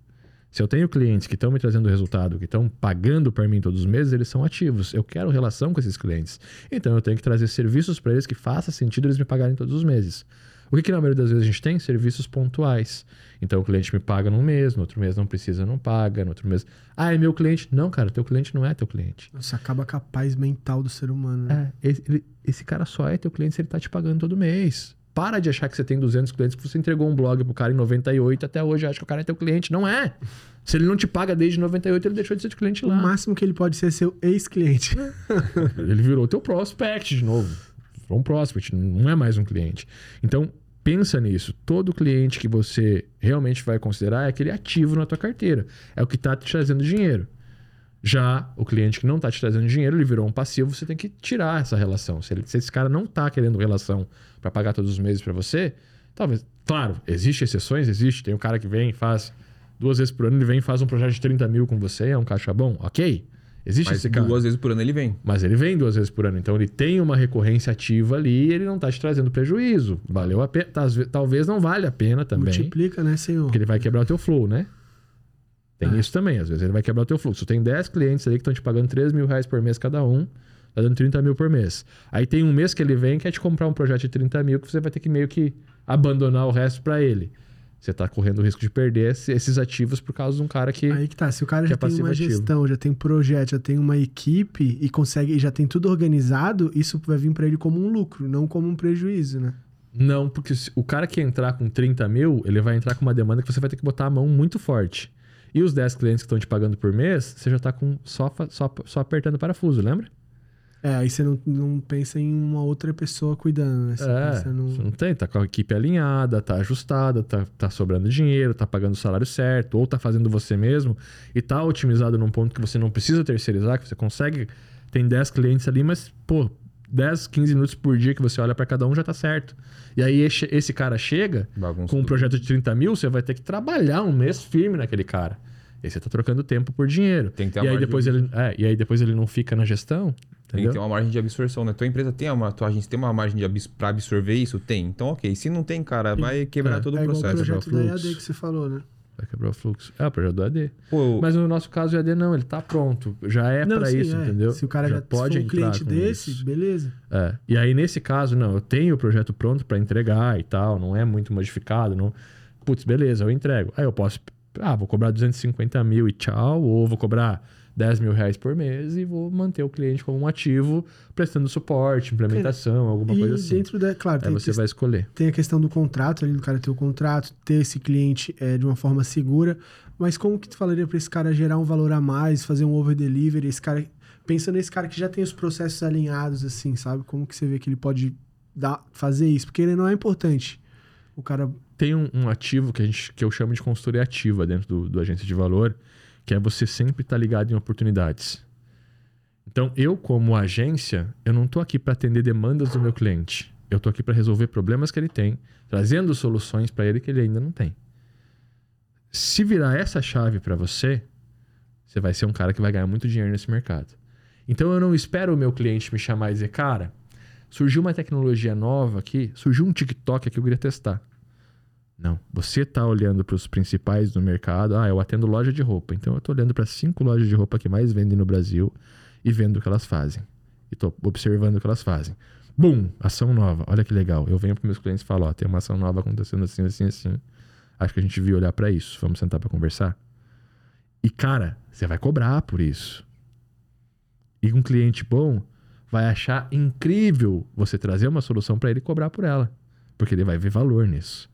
Se eu tenho clientes que estão me trazendo resultado, que estão pagando para mim todos os meses, eles são ativos. Eu quero relação com esses clientes. Então eu tenho que trazer serviços para eles que faça sentido eles me pagarem todos os meses. O que, que na maioria das vezes a gente tem? Serviços pontuais. Então o cliente me paga num mês, no outro mês não precisa, não paga, no outro mês. Ah, é meu cliente. Não, cara, teu cliente não é teu cliente. Nossa, acaba com a paz mental do ser humano. né? É, esse, ele- esse cara só é teu cliente se ele tá te pagando todo mês. Para de achar que você tem 200 clientes, que você entregou um blog pro cara em 98, até hoje acha que o cara é teu cliente. Não é. Se ele não te paga desde 98, ele deixou de ser teu cliente O lá. máximo que ele pode ser é seu ex-cliente. Ele virou teu prospect de novo. Virou um prospect, não é mais um cliente. Então, pensa nisso. Todo cliente que você realmente vai considerar é aquele ativo na tua carteira. É o que está te trazendo dinheiro. Já o cliente que não está te trazendo dinheiro, ele virou um passivo, você tem que tirar essa relação. Se, ele- se esse cara não está querendo relação para pagar todos os meses para você, talvez. Claro, existe exceções, existe. Tem um cara que vem e faz duas vezes por ano, ele vem e faz um projeto de 30 mil com você, é um caixa bom, ok. Existe Mas esse cara. duas vezes por ano ele vem. Mas ele vem duas vezes por ano, então ele tem uma recorrência ativa ali e ele não está te trazendo prejuízo. Valeu a pena. Talvez não valha a pena também, Multiplica, né, senhor? porque ele vai quebrar o teu flow, né? Tem Ah. isso também, às vezes ele vai quebrar o teu fluxo. Tem 10 clientes ali que estão te pagando 3 mil reais por mês cada um, tá dando 30 mil por mês. Aí tem um mês que ele vem e quer te comprar um projeto de 30 mil que você vai ter que meio que abandonar o resto para ele. Você tá correndo o risco de perder esse- esses ativos por causa de um cara que. Aí que tá, se o cara já é tem uma gestão, já tem projeto, já tem uma equipe e consegue, e já tem tudo organizado, isso vai vir pra ele como um lucro, não como um prejuízo, né? Não, porque o cara que entrar com 30 mil, ele vai entrar com uma demanda que você vai ter que botar a mão muito forte. E os 10 clientes que estão te pagando por mês, você já tá com só, só, só apertando o parafuso, lembra? É, aí você não, não pensa em uma outra pessoa cuidando, né? Você é, pensa no... você não tem, tá com a equipe alinhada, tá ajustada, tá, tá sobrando dinheiro, tá pagando o salário certo, ou tá fazendo você mesmo e tá otimizado num ponto que você não precisa terceirizar, que você consegue. Tem 10 clientes ali, mas, pô, 10, 15 minutos por dia que você olha para cada um já tá certo. E aí esse, esse cara chega Bagunça com um tudo. projeto de 30 mil, você vai ter que trabalhar um mês firme naquele cara. E aí você tá trocando tempo por dinheiro. Tem que ter e, aí depois de- ele, é, e aí depois ele não fica na gestão. Tem que ter uma margem de absorção, né? Tua empresa tem uma, tua agência tem uma margem de abs pra absorver isso? Tem. Então, ok. Se não tem, cara, vai quebrar É. todo é o igual o processo. projeto da. EAD que você falou, né? Vai quebrar o fluxo. É, o projeto do AD. Pô, Mas no nosso caso, o EAD não, ele tá pronto. Já é sim, isso, é. entendeu? Se o cara já, pode for um entrar cliente com desse, isso. beleza. É. E aí, nesse caso, não, eu tenho o projeto pronto pra entregar e tal, não é muito modificado, não, Putz, beleza, eu entrego. Aí eu posso, ah, vou cobrar 250 mil e tchau, ou vou cobrar 10 mil reais por mês e vou manter o cliente como um ativo, prestando suporte, implementação, alguma coisa assim. dentro da, claro, Aí tem, você quest- vai escolher. tem a questão do contrato ali, do cara ter o contrato, ter esse cliente é, de uma forma segura, mas como que tu falaria para esse cara gerar um valor a mais, fazer um over delivery, esse cara pensando nesse cara que já tem os processos alinhados assim, sabe? Como que você vê que ele pode dar, fazer isso? Porque ele não é importante. O cara Tem um, um ativo que, a gente, que eu chamo de consultoria ativa dentro do, do agência de valor, que é você sempre estar ligado em oportunidades. Então, eu, como agência, eu não estou aqui para atender demandas do meu cliente. Eu estou aqui para resolver problemas que ele tem, trazendo soluções para ele que ele ainda não tem. Se virar essa chave para você, você vai ser um cara que vai ganhar muito dinheiro nesse mercado. Então, eu não espero o meu cliente me chamar e dizer, cara, surgiu uma tecnologia nova aqui, surgiu um TikTok aqui que eu queria testar. Não, você está olhando para os principais do mercado. Ah, eu atendo loja de roupa, então eu estou olhando para cinco lojas de roupa que mais vendem no Brasil e vendo o que elas fazem. E estou observando o que elas fazem. Bum, ação nova. Olha que legal. Eu venho para meus clientes e falo, ó, tem uma ação nova acontecendo assim, assim, assim. Acho que a gente devia olhar para isso. Vamos sentar para conversar. E cara, você vai cobrar por isso. E um cliente bom vai achar incrível você trazer uma solução para ele e cobrar por ela, porque ele vai ver valor nisso.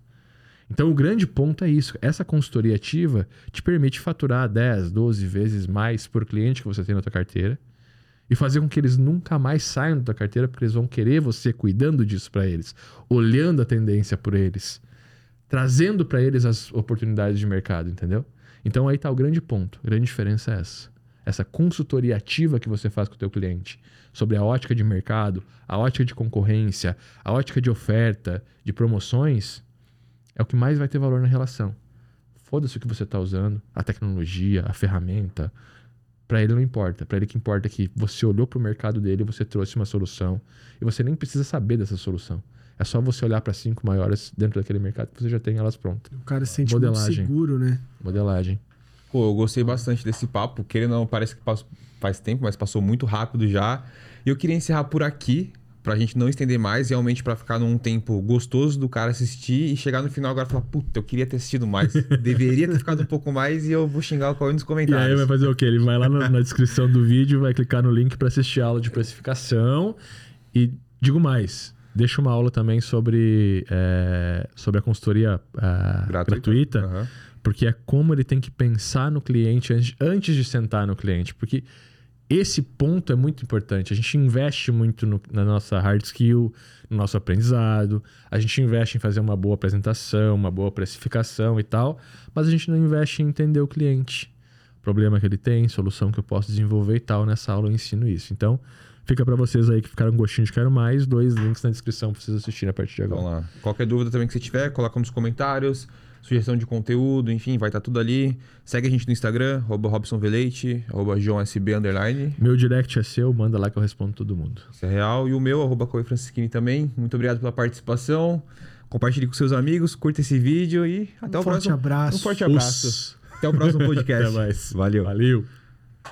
Então, o grande ponto é isso. Essa consultoria ativa te permite faturar 10, 12 vezes mais por cliente que você tem na tua carteira e fazer com que eles nunca mais saiam da tua carteira, porque eles vão querer você cuidando disso para eles, olhando a tendência por eles, trazendo para eles as oportunidades de mercado, entendeu? Então, aí está o grande ponto. A grande diferença é essa. Essa consultoria ativa que você faz com o teu cliente sobre a ótica de mercado, a ótica de concorrência, a ótica de oferta, de promoções, é o que mais vai ter valor na relação. Foda-se o que você está usando, a tecnologia, a ferramenta. Para ele não importa. Para ele que importa é que você olhou para o mercado dele, você trouxe uma solução e você nem precisa saber dessa solução. É só você olhar para cinco maiores dentro daquele mercado que você já tem elas prontas. o cara se sente muito Modelagem. seguro, né? Modelagem. Pô, eu gostei bastante desse papo. Querendo ou não, parece que passou- faz tempo, mas passou muito rápido já. E eu queria encerrar por aqui, pra gente não estender mais, realmente pra ficar num tempo gostoso do cara assistir e chegar no final agora e falar, puta, eu queria ter assistido mais. Deveria ter ficado um pouco mais e eu vou xingar o Cauê nos E aí comentários. vai fazer o quê? Ele vai lá na, na descrição do vídeo, vai clicar no link para assistir a aula de precificação. E digo mais, deixa uma aula também sobre, é, sobre a consultoria é, gratuita, Aham. porque é como ele tem que pensar no cliente antes, antes de sentar no cliente. Porque esse ponto é muito importante. A gente investe muito no- na nossa hard skill, no nosso aprendizado, a gente investe em fazer uma boa apresentação, uma boa precificação e tal, mas a gente não investe em entender o cliente. Problema que ele tem, solução que eu posso desenvolver e tal. Nessa aula eu ensino isso. Então, fica para vocês aí que ficaram com gostinho de quero mais, dois links na descrição para vocês assistirem a partir de agora. Vamos lá. Qualquer dúvida também que você tiver, coloca nos comentários. Sugestão de conteúdo, enfim, vai estar tudo ali. Segue a gente no Instagram, arroba Robson Veleite, arroba JohnSB, underline. Meu direct é seu, manda lá que eu respondo todo mundo. Isso é real. E o meu, arroba Cauê Francisquini também. Muito obrigado pela participação. Compartilhe com seus amigos, curta esse vídeo e até um o forte próximo. abraço. Um forte abraço. Até o próximo podcast. Até mais. Valeu. Valeu.